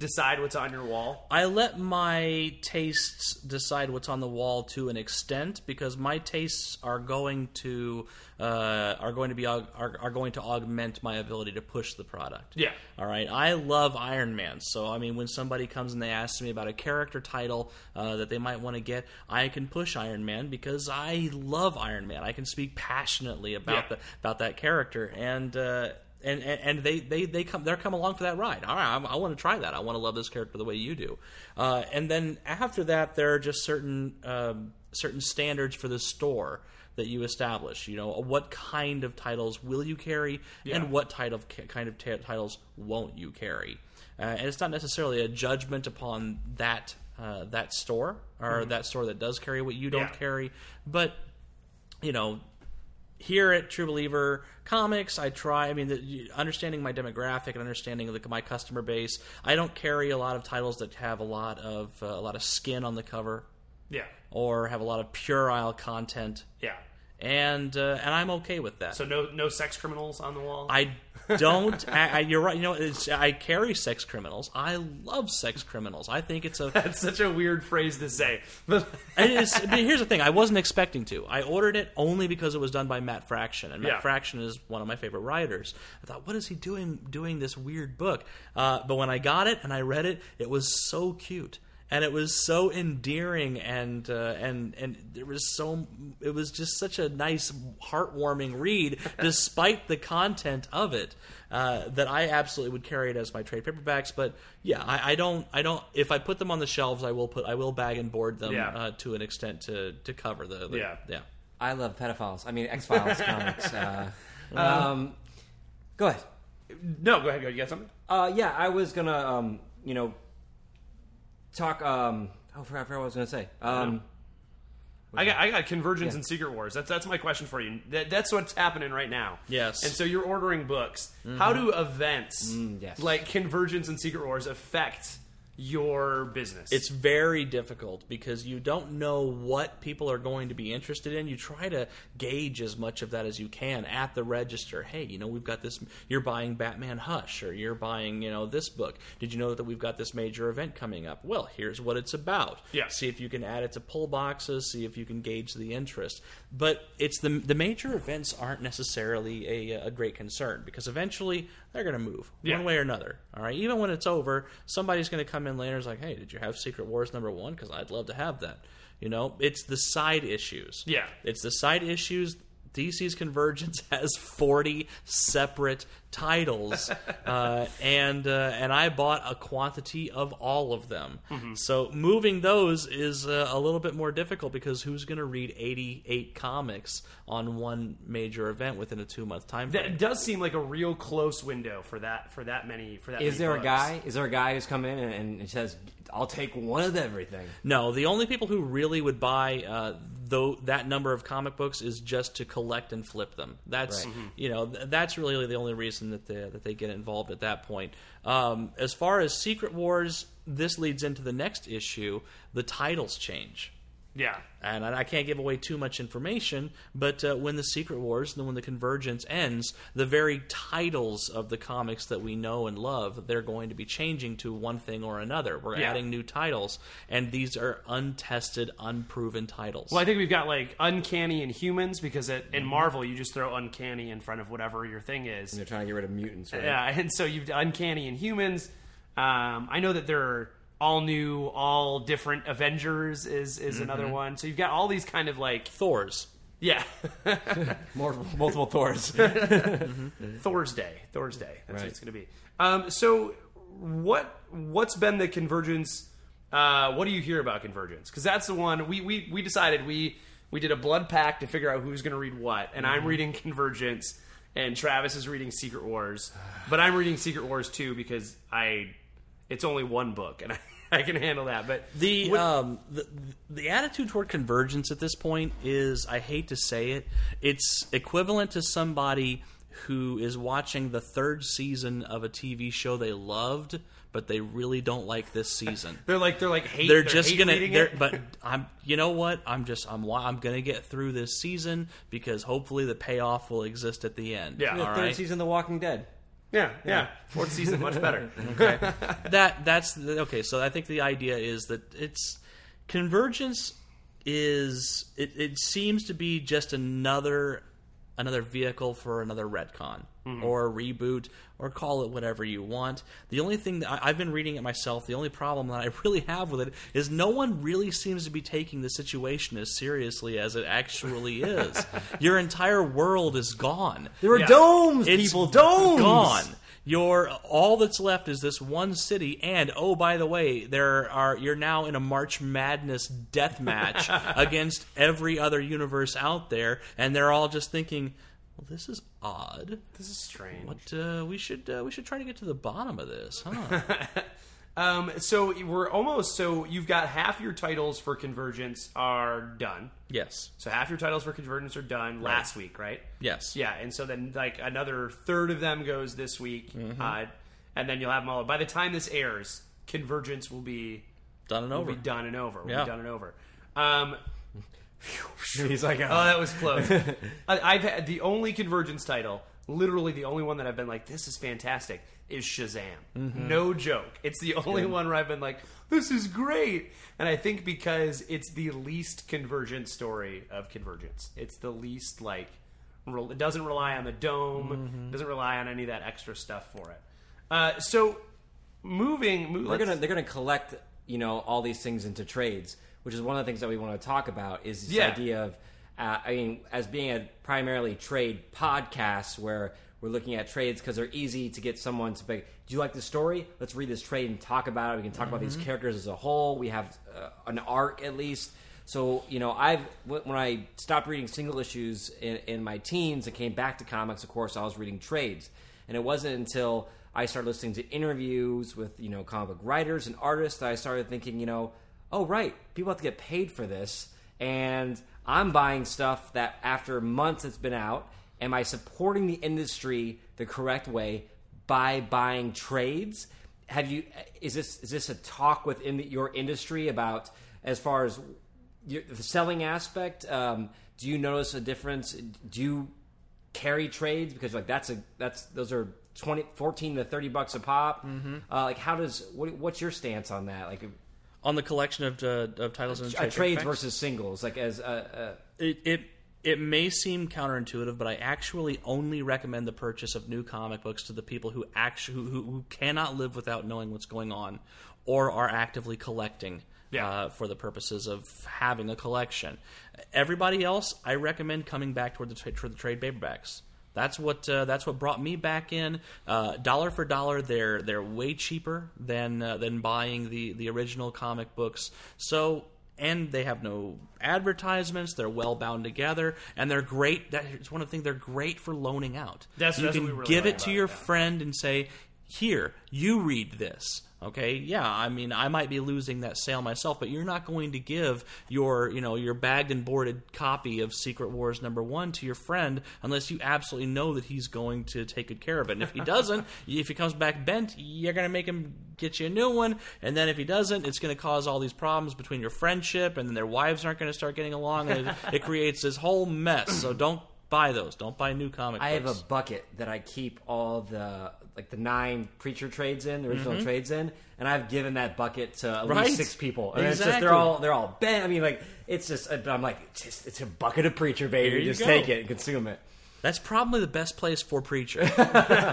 decide what's on your wall? I let my tastes decide what's on the wall to an extent because my tastes are going to uh, are going to be are, are going to augment my ability to push the product. Yeah. All right. I love Iron Man, so I mean, when somebody comes and they ask me about a character title uh, that they might want to get, I can push Iron Man because I love Iron Man. I can speak passionately about Yeah. the about that character and. Uh, and, and and they, they, they come they're come along for that ride. All right, I, I want to try that. I want to love this character the way you do. Uh, and then after that, there are just certain um, certain standards for the store that you establish. You know, what kind of titles will you carry, Yeah. and what type of kind of ta titles won't you carry. Uh, and it's not necessarily a judgment upon that uh, that store or that store that does carry what you don't Yeah. carry, but you know here at True Believer Comics, I try. I mean, the, understanding my demographic and understanding of the, my customer base, I don't carry a lot of titles that have a lot of uh, a lot of skin on the cover Yeah, or have a lot of puerile content, yeah. And uh, and I'm okay with that. So no no sex criminals on the wall. I don't. *laughs* I, I, you're right. You know, it's, I carry sex criminals. I love sex criminals. I think it's a *laughs* That's such a weird phrase to say. But It is, but here's the thing: I wasn't expecting to. I ordered it only because it was done by Matt Fraction, and Matt Yeah. Fraction is one of my favorite writers. I thought, what is he doing doing this weird book? Uh, but when I got it and I read it, it was so cute. And it was so endearing, and uh, and and there was so it was just such a nice, heartwarming read, *laughs* despite the content of it. Uh, that I absolutely would carry it as my trade paperbacks, but yeah, I, I don't, I don't. If I put them on the shelves, I will put, I will bag and board them Yeah. uh, to an extent to to cover the, the Yeah. yeah. I love pedophiles. I mean X Files *laughs* comics. Uh, um, go ahead. no, go ahead. You got something? Uh, yeah, I was gonna, um, you know, talk. Um, oh, I forgot, I forgot what I was gonna say. Um, I got I got Convergence and Secret Wars. That's that's my question for you. That, that's what's happening right now. Yes. And so you're ordering books. How do events yes. like Convergence and Secret Wars affect your business? It's very difficult because you don't know what people are going to be interested in. You try to gauge as much of that as you can at the register. Hey, you know, we've got this. You're buying Batman Hush, or you're buying, you know, this book. Did you know that we've got this major event coming up? Well, here's what it's about. Yeah. See if you can add it to pull boxes. See if you can gauge the interest. But it's the the major events aren't necessarily a, a great concern because eventually they're going to move Yeah. one way or another. All right, even when it's over, somebody's going to come in later. and is like, hey, did you have Secret Wars number one? Because I'd love to have that. You know, it's the side issues. Yeah. it's the side issues. DC's Convergence *laughs* has forty separate titles, *laughs* uh, and uh, and I bought a quantity of all of them. Mm-hmm. So moving those is uh, a little bit more difficult because who's going to read eighty eight comics on one major event within a two month time frame? that does seem like a real close window for that for that many for that. Is many there a guy? Is there a guy who's come in and, and says, "I'll take one of everything"? No, the only people who really would buy uh, though that number of comic books is just to collect and flip them. That's Right. you know th- that's really the only reason that they that they get involved at that point. Um, as far as Secret Wars, this leads into the next issue. The titles change. Yeah. And I I can't give away too much information, but uh, when the Secret Wars and when the Convergence ends, the very titles of the comics that we know and love, they're going to be changing to one thing or another. We're Yeah. adding new titles, and these are untested, unproven titles. Well, I think we've got like Uncanny Inhumans because it, in Marvel you just throw uncanny in front of whatever your thing is. And They're trying to get rid of mutants. Right? Yeah, *laughs* and so you've Uncanny Inhumans. Um, I know that there are all new, all different Avengers is is another one. So you've got all these kind of like Thor's. yeah, *laughs* More, multiple Thors. *laughs* Thor's Day, Thor's Day. That's what it's going to be. Um, so what what's been the convergence? Uh, what do you hear about convergence? Because that's the one we, we we decided we we did a blood pact to figure out who's going to read what, and I'm reading convergence, and Travis is reading Secret Wars, but I'm reading Secret Wars too because I it's only one book and *laughs* I, I can handle that. But The, what- um, the the attitude toward convergence at this point is I hate to say it, it's equivalent to somebody who is watching the third season of a TV show they loved, but they really don't like this *laughs* season. they're like they're like hate. they're just hate gonna they're, it. but *laughs* i'm you know what i'm just i'm i'm gonna get through this season because hopefully the payoff will exist at the end Yeah. the all third right season of The Walking Dead. Yeah, yeah, fourth season much better. *laughs* Okay. *laughs* That that's the, okay so i think the idea is that it's convergence is it, it seems to be just another another vehicle for another retcon Mm-hmm. or a reboot or call it whatever you want the only thing that I, i've been reading it myself the only problem that i *laughs* really have with it is no one really seems to be taking the situation as seriously as it actually *laughs* is your entire world is gone There are Yeah. domes, it's people. Domes. gone. Your all that's left is this one city, and oh, by the way, there are you're now in a March Madness death match *laughs* against every other universe out there, and they're all just thinking, "Well, this is odd. This is strange. What uh, we should uh, we should try to get to the bottom of this, huh?" *laughs* Um, so we're almost so you've got half your titles for Convergence are done. yes, So half your titles for Convergence are done last week, right? yes, Yeah, and so then like another third of them goes this week, Mm-hmm. uh, and then you'll have them all. By the time this airs, Convergence will be done and over. be done and over. Will Yeah. be done and over. Um, He's like, oh, that was close. *laughs* I, I've had the only Convergence title, literally the only one that I've been like, this is fantastic, is Shazam. Mm-hmm. No joke. It's the only one where I've been like, this is great. And I think because it's the least convergent story of Convergence, it's the least like, rel- it doesn't rely on the dome, Mm-hmm. doesn't rely on any of that extra stuff for it. Uh, so moving, move, they're gonna they're gonna collect you know all these things into trades, which is one of the things that we want to talk about. Is this Yeah. idea of uh, I mean, as being a primarily trade podcast where we're looking at trades because they're easy to get someone to be. Do you like the story? Let's read this trade and talk about it. We can talk about these characters as a whole. We have uh, an arc at least. So you know, I've when when I stopped reading single issues in, in my teens and came back to comics. Of course, I was reading trades, and it wasn't until I started listening to interviews with you know comic book writers and artists that I started thinking, you know, oh right, people have to get paid for this, and I'm buying stuff that after months it's been out. Am I supporting the industry the correct way by buying trades? Have you is this is this a talk within the, your industry about as far as your, the selling aspect? Um, do you notice a difference? Do you carry trades because like that's a that's those are 20 14 to 30 bucks a pop Mm-hmm. uh, like how does what, what's your stance on that like On the collection of, uh, of titles and uh, trade trades paperbacks? versus singles like as uh, it, it it may seem counterintuitive, but I actually only recommend the purchase of new comic books to the people who actually who, who, who cannot live without knowing what's going on, or are actively collecting Yeah. uh, for the purposes of having a collection. Everybody else, I recommend coming back toward the tra- toward the trade paperbacks. That's what uh, that's what brought me back in. Uh, dollar for dollar, they're they're way cheaper than uh, than buying the the original comic books. So and they have no advertisements. They're well bound together, and they're great. That's one of the things they're great for loaning out. That's- you that's can we really give like it to your friend and say, "Here, you read this." Okay, yeah, I mean, I might be losing that sale myself, but you're not going to give your, you know, your bagged and boarded copy of Secret Wars number one to your friend unless you absolutely know that he's going to take good care of it. And if he doesn't, *laughs* if he comes back bent, you're going to make him get you a new one. And then if he doesn't, it's going to cause all these problems between your friendship, and then their wives aren't going to start getting along, and it, it creates this whole mess. So don't buy those. Don't buy new comic I have a bucket that I keep all the like the nine preacher trades in, the original trades in, and I've given that bucket to at Mm-hmm. Right. least six people. And it's just Exactly. they're all they're all bent. I mean, like it's just I'm like it's just it's a bucket of preacher baby. You just go. take it and consume it. That's probably the best place for preacher. *laughs*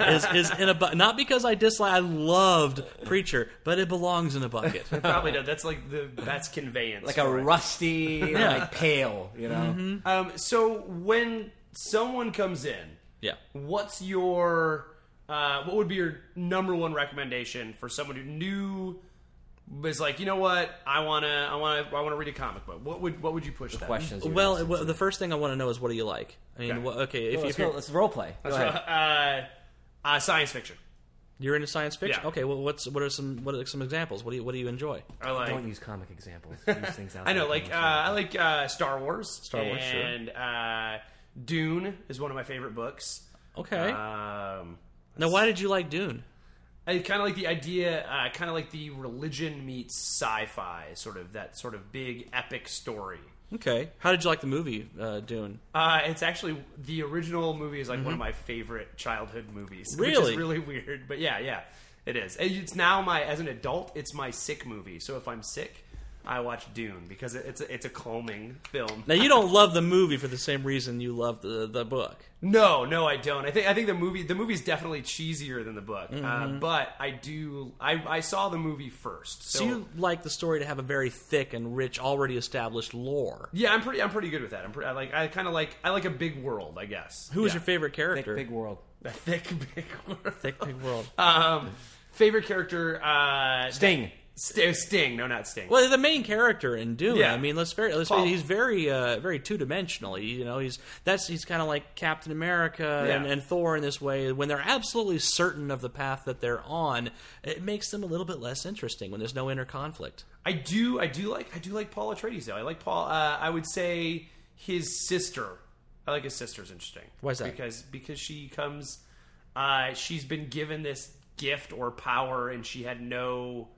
is is in a bu- not because I dislike. I loved preacher, but it belongs in a bucket. Probably does. That's like the that's conveyance. Like a for it. rusty like pail, you know. Mm-hmm. Um, so when someone comes in, Yeah. what's your uh, what would be your number one recommendation for someone who knew was like, you know what, I wanna, I wanna, I wanna read a comic book. What would what would you push them? Questions. you Well, asked. well, the first thing I want to know is what do you like? I mean, Okay. wha- okay, if, let's, if go, you're, let's role play. Go ahead. Uh, uh, science fiction. you're into science fiction, Yeah. okay, well, what's what are some what are some examples? What do you what do you enjoy? I like. Don't use comic examples. *laughs* Use things I know, like uh. I like uh, Star Wars. Star Wars, sure. and uh, Dune is one of my favorite books. Okay. Um, now, why did you like Dune? I kind of like the idea, uh, kind of like the religion meets sci-fi, sort of that sort of big epic story. Okay, how did you like the movie uh, Dune? Uh, it's actually the original movie is like one of my favorite childhood movies. which Really? is really weird, but yeah, yeah, it is. It's now my as an adult, it's my sick movie. So if I'm sick, I watch Dune because it- it's a, it's a calming film. Now, you don't love the movie for the same reason you love the the book. No, no, I don't. I think I think the movie the movie's definitely cheesier than the book, uh, Mm-hmm. but I do. I, I saw the movie first, so, So you like the story to have a very thick and rich, already established lore. yeah, I'm pretty. I'm pretty good with that. I'm pretty, I like. I kind of like. I like a big world. I guess. Who was Yeah. your favorite Thick, character? big world. A thick big world? thick big world. *laughs* Um, favorite character. Uh, Sting. St- Sting. No, not Sting. Well, the main character in Dune. Yeah. I mean, let's very let's Paul. he's very uh, very two dimensional. You know, he's that's he's kind of like Captain America and, Yeah. and Thor in this way. When they're absolutely certain of the path that they're on, it makes them a little bit less interesting when there's no inner conflict. I do. I do like. I do like Paul Atreides though. I like Paul. Uh, I would say his sister. I like his sister's interesting. Why is that? Because because she comes. Uh, she's been given this gift or power, and she had no.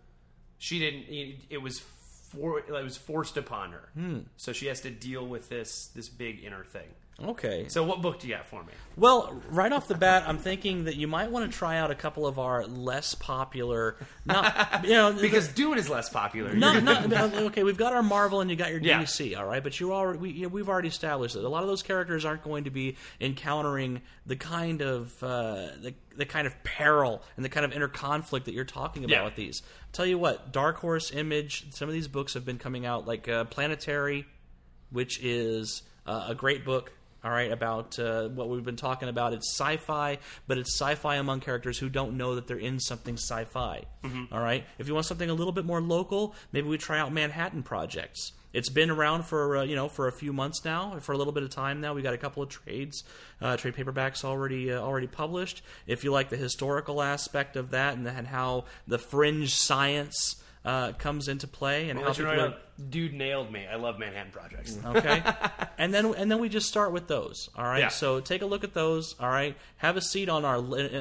She didn't. It, was for. It was forced upon her. Hmm. So she has to deal with this this big inner thing. Okay. So what book do you got for me? Well, right off the bat, I'm thinking that you might want to try out a couple of our less popular, not *laughs* you know, Because Dune is less popular. No, not okay. We've got our Marvel, and you got your Yeah. DC. All right, but you already we, you know, we've already established that a lot of those characters aren't going to be encountering the kind of uh, the the kind of peril and the kind of inner conflict that you're talking about Yeah. with these. I'll tell you what, Dark Horse, Image, some of these books have been coming out, like uh, Planetary, which is uh, a great book. All right, about uh, what we've been talking about. It's sci-fi, but it's sci-fi among characters who don't know that they're in something sci-fi. All right, if you want something a little bit more local, maybe we try out Manhattan Projects. It's been around for uh, you know for a few months now, for a little bit of time now. We got a couple of trades, uh, trade paperbacks already uh, already published. If you like the historical aspect of that and, and how the fringe science uh, comes into play and I'll how let you people know, dude nailed me. I love Manhattan Projects. okay *laughs* and then and then we just start with those all right Yeah. so take a look at those all right have a seat on our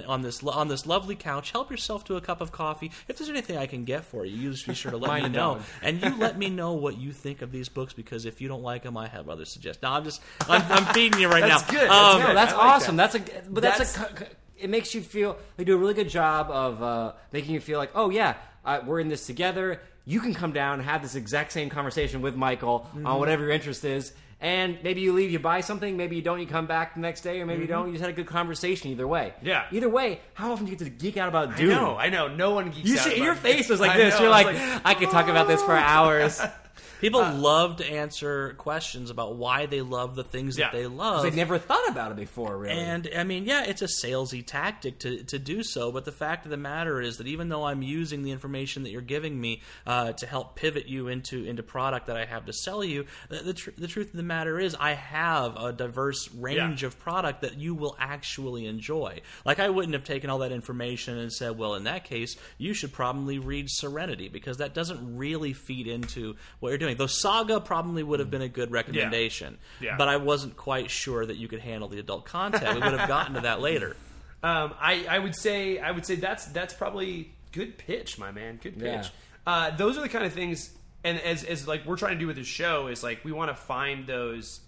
on this on this lovely couch help yourself to a cup of coffee if there's anything i can get for you you just be sure to let *laughs* me know don't. *laughs* and you let me know what you think of these books because if you don't like them i have other suggestions no i'm just i'm, I'm feeding you right That's now good. That's Um, good. That's I like awesome. That's a but that's, That's- a. co- co- It makes you feel they do a really good job of uh, making you feel like, oh yeah, uh, we're in this together. You can come down and have this exact same conversation with Michael Mm-hmm. on whatever your interest is. And maybe you leave, you buy something, maybe you don't, you come back the next day, or maybe you don't. You just had a good conversation either way. Mm-hmm. Yeah. Either way, how often do you get to geek out about I know, I know. No one geeks You out should, your face was like I this. know, You're I like, I could talk about this for hours. *laughs* people love to answer questions about why they love the things Yeah. that they love They never thought about it before, really. And I mean, yeah, it's a salesy tactic to, to do so. But the fact of the matter is that even though I'm using the information that you're giving me uh, to help pivot you into into product that I have to sell you, the the, tr- the truth of the matter is I have a diverse range Yeah. of product that you will actually enjoy. Like I wouldn't have taken all that information and said, well, in that case, you should probably read Serenity because that doesn't really feed into what you're doing. Though Saga probably would have been a good recommendation, Yeah. but I wasn't quite sure that you could handle the adult content. We would have gotten to that later. *laughs* Um, I, I would say I would say that's that's probably good pitch, my man. Good pitch. Yeah. Uh, those are the kind of things, and as as like we're trying to do with this show is like we want to find those.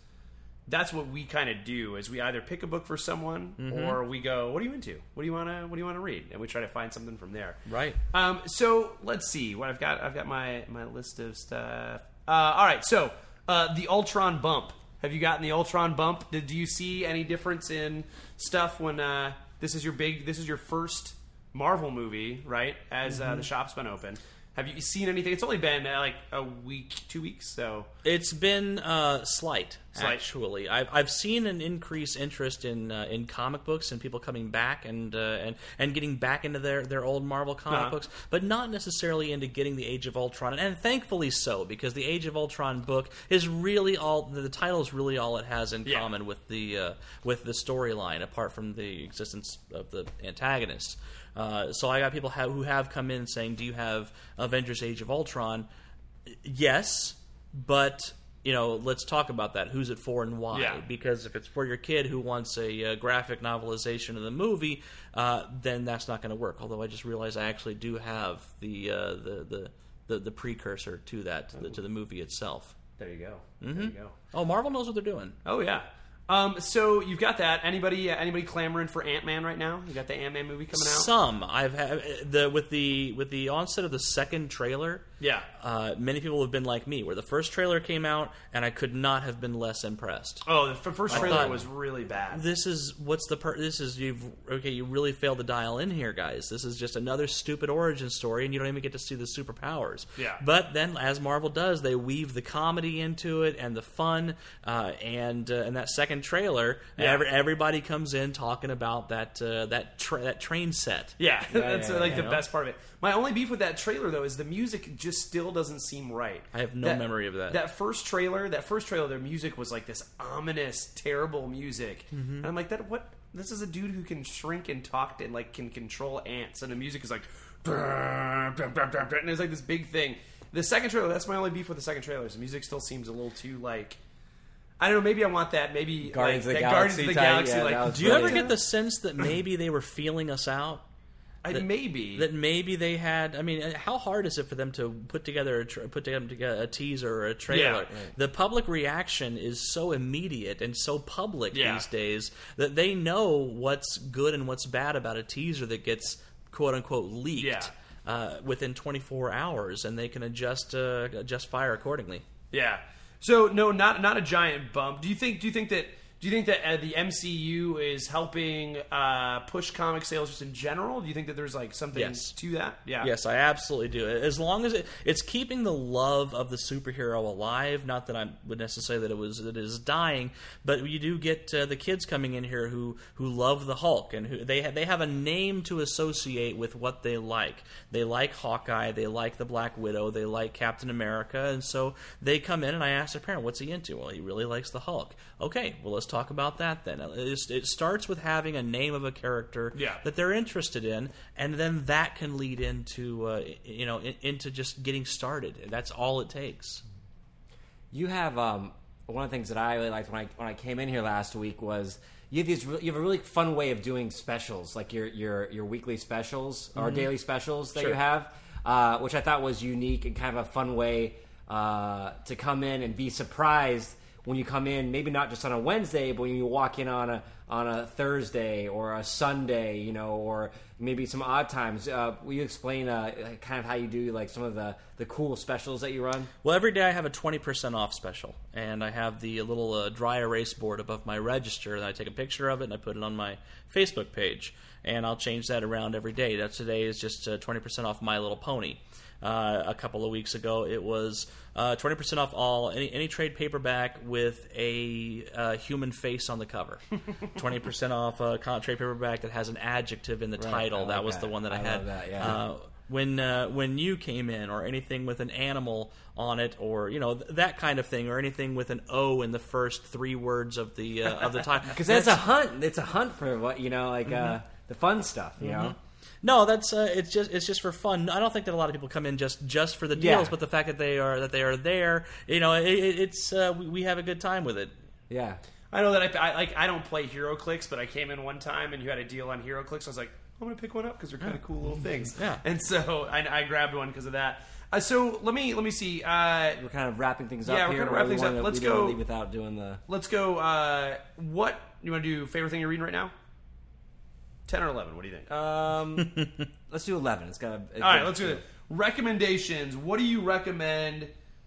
That's what we kind of do is we either pick a book for someone Mm-hmm. or we go, what are you into? What do you want to What do you want to read? And we try to find something from there. Right. Um, so let's see what I've got. I've got my my list of stuff. Uh, all right. So uh, the Ultron bump. Have you gotten the Ultron bump? Did do you see any difference in stuff when uh, this is your big? This is your first Marvel movie, right? As uh, the shop's been open. Have you seen anything? It's only been uh, like a week, two weeks. So It's been uh, slight, Actually. I've, I've seen an increased interest in uh, in comic books and people coming back and uh, and and getting back into their, their old Marvel comic Uh-huh. books, but not necessarily into getting the Age of Ultron, and thankfully so, because the Age of Ultron book is really all the title is really all it has in Yeah. common with the uh, with the storyline, apart from the existence of the antagonist. Uh, so I got people have, who have come in saying, "Do you have Avengers: Age of Ultron?" Yes, but you know, let's talk about that. Who's it for and why? Yeah. Because if it's for your kid who wants a uh, graphic novelization of the movie, uh, then that's not going to work. Although I just realized I actually do have the uh, the, the the the precursor to that to the, to the movie itself. there you go. There you go. Oh, Marvel knows what they're doing. Oh yeah. Um, so you've got that. Anybody uh, anybody clamoring for Ant Man right now? You got the Ant Man movie coming out. Some I've had the with the with the onset of the second trailer. Yeah. uh, many people have been like me, where the first trailer came out and I could not have been less impressed. Oh, the f- first I trailer thought- was really bad. This is what's the per- this is you've okay you really failed to dial in here guys. This is just another stupid origin story and you don't even get to see the superpowers. Yeah. But then as Marvel does, they weave the comedy into it and the fun uh, and uh, and that second trailer Yeah. every, everybody comes in talking about that uh, that tra- that train set. Yeah, *laughs* that's yeah, like yeah. the You know? best part of it. My only beef with that trailer though is the music just still doesn't seem right. I have no memory of that. That first trailer, that first trailer, their music was like this ominous, terrible music, Mm-hmm. and I'm like, that what? This is a dude who can shrink and talk and like can control ants, and the music is like, and it's like this big thing. The second trailer, that's my only beef with the second trailer. Is the music still seems a little too like. I don't know. Maybe I want that. Maybe Guardians like, of the that Guardians of the Galaxy type, yeah, like, Do you ever get the sense that maybe they were feeling us out? I, maybe that maybe they had. I mean, how hard is it for them to put together a tra- put together a teaser or a trailer? Yeah. Right. The public reaction is so immediate and so public Yeah. these days that they know what's good and what's bad about a teaser that gets quote unquote leaked Yeah. uh, within 24 hours, and they can adjust uh, adjust fire accordingly. Yeah. So no, not not a giant bump. Do you think? Do you think that? Do you think that uh, the MCU is helping uh, push comic sales just in general? Do you think that there's like something Yes. to that? Yeah. Yes, I absolutely do. As long as it, it's keeping the love of the superhero alive. Not that I would necessarily that it was that it is dying, but you do get uh, the kids coming in here who who love the Hulk and who they ha- they have a name to associate with what they like. They like Hawkeye, they like the Black Widow, they like Captain America, and so they come in and I ask their parent, "What's he into?" Well, he really likes the Hulk. Okay, well let's talk about that then. It, is- it starts with having a name of a character Yeah. that they're interested in, and then that can lead into uh, you know into just getting started. That's all it takes. You have um, one of the things that I really liked when I when I came in here last week was you have these you have a really fun way of doing specials like your your your weekly specials or daily specials that Sure. you have, uh, which I thought was unique and kind of a fun way uh, to come in and be surprised when you come in. Maybe not just on a Wednesday, but when you walk in on a on a Thursday or a Sunday, you know, or maybe some odd times. Uh, will you explain uh, kind of how you do like some of the the cool specials that you run? Well, every day I have a 20% off special, and I have the little uh, dry erase board above my register, and I take a picture of it and I put it on my Facebook page, and I'll change that around every day. That today is just uh, 20% off My Little Pony. Uh, a couple of weeks ago, it was uh, 20% off all any, any trade paperback with a uh, human face on the cover. *laughs* 20% off a con- trade paperback that has an adjective in the Right, title. Like that was that. the one that I, I had. love that, yeah. Uh, when uh, when you came in, or anything with an animal on it, or you know th- that kind of thing, or anything with an O in the first three words of the uh, of the *laughs* title. Because that's a hunt. It's a hunt for what you know, like uh, the fun stuff. You know, no, that's uh, it's just it's just for fun. I don't think that a lot of people come in just just for the deals, Yeah. but the fact that they are that they are there, you know, it, it, it's uh, we, we have a good time with it. yeah. I know that I, I like I don't play HeroClix, but I came in one time and you had a deal on HeroClix. I was like, I'm gonna pick one up because they're kind of cool little things. Yeah. and so I, I grabbed one because of that. Uh, so let me let me see. Uh, We're kind of wrapping things up Yeah, up we're here. kinda wrapping We things wanna- up. Let's we don't wanna go- leave without doing the. let's go. Uh, what you want to do? Favorite thing you're reading right now? Ten or eleven? What do you think? Um, *laughs* let's do eleven. It's got. A, All right, let's do it. Recommendations. What do you recommend?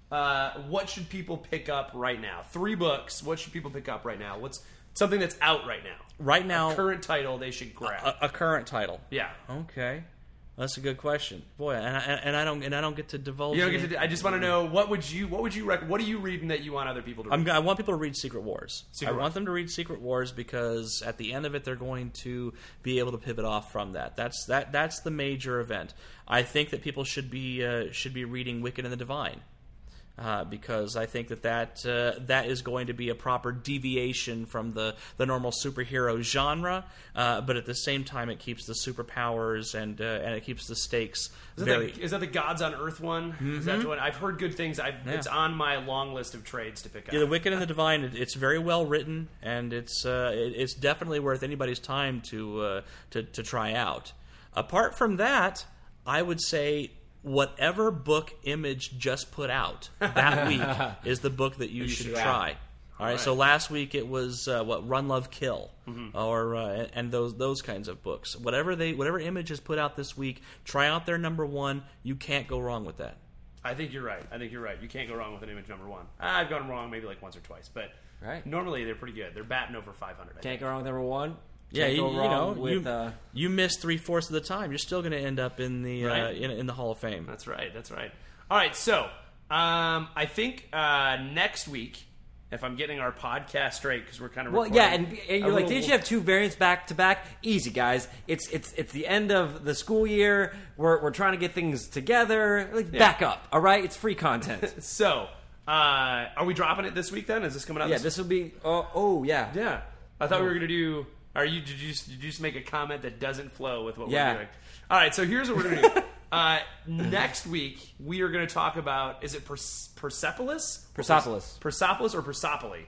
Uh, what should people pick up right now? Three books. What should people pick up right now? What's something that's out right now? Right now, Current title they should grab. a, a current title. yeah. Okay, that's a good question, boy. And I, and I don't and I don't get to divulge. You don't get to. I just want to know what would you what would you rec- what are you reading that you want other people to read? I'm, I want people to read Secret Wars. Secret I Wars. want them to read Secret Wars because at the end of it, they're going to be able to pivot off from that. That's that. That's the major event. I think that people should be uh, should be reading Wicked and the Divine. Uh, because I think that that, uh, that is going to be a proper deviation from the, the normal superhero genre, uh, but at the same time it keeps the superpowers and uh, and it keeps the stakes is, that very. the, is that the Gods on Earth one? Is that the one? I've heard good things. I've, It's on my long list of trades to pick up. Yeah, the Wicked and the Divine. It, it's very well written, and it's uh, it, it's definitely worth anybody's time to uh, to to try out. Apart from that, I would say whatever book Image just put out that *laughs* week is the book that you, should should try. All right. So last week it was uh, what Run Love Kill, or uh, and those those kinds of books. Whatever they whatever Image has put out this week, try out their number one. You can't go wrong with that. I think you're right. I think you're right. You can't go wrong with an image number one. I've gone wrong maybe like once or twice, but Right. normally they're pretty good. They're batting over 500. I Can't think. go wrong with number one. Yeah, you, you know, with. you, uh, you miss three fourths of the time, you're still going to end up in the uh, in, in the Hall of Fame. That's right. That's right. All right. So um, I think uh, next week, if I'm getting our podcast straight, because we're kind of well, yeah, and, and you're like, little- did you have two variants back to back? Easy, guys. It's it's it's the end of the school year. We're we're trying to get things together. Like, back up, all right? It's free content. *laughs* So uh, are we dropping it this week? Then is this coming out? yeah, this will be. Oh, oh yeah. Yeah, I thought we were gonna do. Are you? Did you? Just, did you just make a comment that doesn't flow with what Yeah. we're doing? All right. So here's what we're gonna do. *laughs* uh, next week we are gonna talk about. Is it Pers- Persepolis? Persepolis. Persepolis or Persopoli?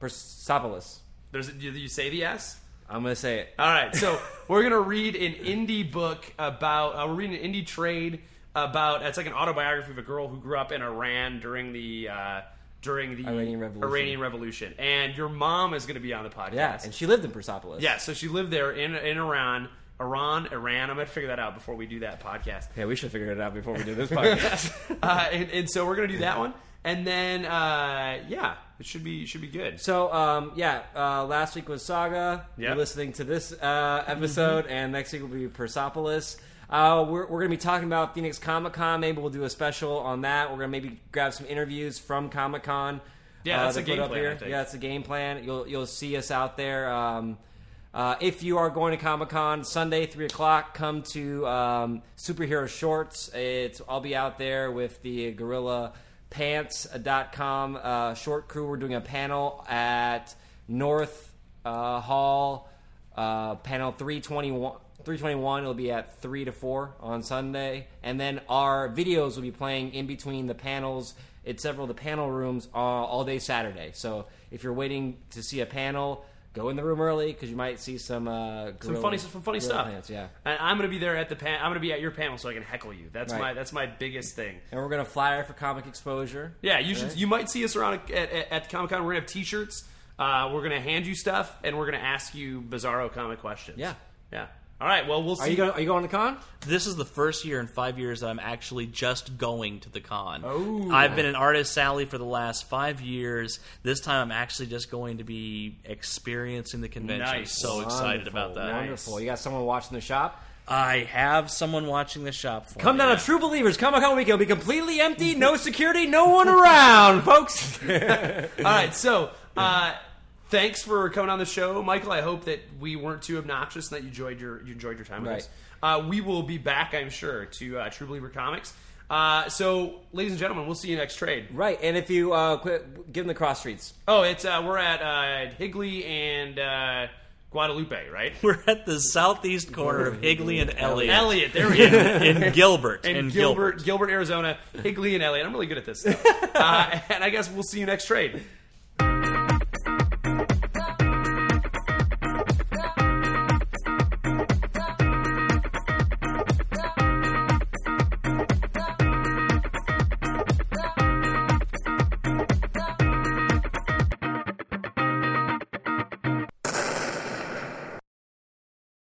Persepolis. There's. Do you say the S? I'm gonna say it. All right. So *laughs* we're gonna read an indie book about. Uh, we're reading an indie trade about. It's like an autobiography of a girl who grew up in Iran during the. Uh, during the Iranian Revolution. Iranian Revolution. and your mom is going to be on the podcast. Yeah, and she lived in Persepolis. Yeah, so she lived there in in Iran, Iran, Iran. I'm gonna figure that out before we do that podcast. Yeah, we should figure it out before we do this *laughs* podcast. Uh, and, and so we're gonna do that one, and then uh, yeah, it should be should be good. So, um, yeah, uh, last week was Saga. Yep. You're listening to this uh, episode, and next week will be Persepolis. Uh, we're we're going to be talking about Phoenix Comic Con. Maybe we'll do a special on that. We're going to maybe grab some interviews from Comic Con. Yeah, that's a game plan, here. I think. Yeah, that's a game plan. You'll you'll see us out there. Um, uh, if you are going to Comic Con Sunday, three o'clock, come to um, Superhero Shorts. It's I'll be out there with the Gorilla Pants.com uh, short crew. We're doing a panel at North uh, Hall, uh, panel 321. 321 it'll be at 3 to 4 on sunday and then our videos will be playing in between the panels at several of the panel rooms all, all day saturday so if you're waiting to see a panel go in the room early because you might see some uh, some funny some funny stuff. plants, yeah And I'm gonna be there at the pan. I'm gonna be at your panel so I can heckle you. That's Right. my that's my biggest thing. and we're gonna flyer for comic exposure Yeah, you should. Right. You might see us around at, at, at Comic Con. We're gonna have T-shirts. Uh, we're gonna hand you stuff, and we're gonna ask you bizarro comic questions. Yeah. yeah. All right. Well, we'll see. are you going are you going to the con This is the first year in five years that I'm actually just going to the con. Oh. I've been an artist alley for the last five years. This time I'm actually just going to be experiencing the convention. Nice. So excited about that. wonderful you got someone watching the shop I have someone watching the shop for Come me. down to True Believers Comic Con weekend. It'll be completely empty, no security, no one around, folks. *laughs* All right. So, uh, thanks for coming on the show, Michael. I hope that we weren't too obnoxious and that you enjoyed your you enjoyed your time with Right. us. Uh, we will be back, I'm sure, to uh, True Believer Comics. Uh, so, ladies and gentlemen, we'll see you next trade. right, and if you uh, quit, give them the cross streets. Oh, it's uh, we're at uh, Higley and uh, Guadalupe, right? *laughs* We're at the southeast corner of Higley and Elliott. Elliot, there we go. *laughs* in Gilbert. in in Gilbert, Gilbert, Arizona, Higley and Elliot. I'm really good at this stuff. *laughs* uh, and I guess we'll see you next trade.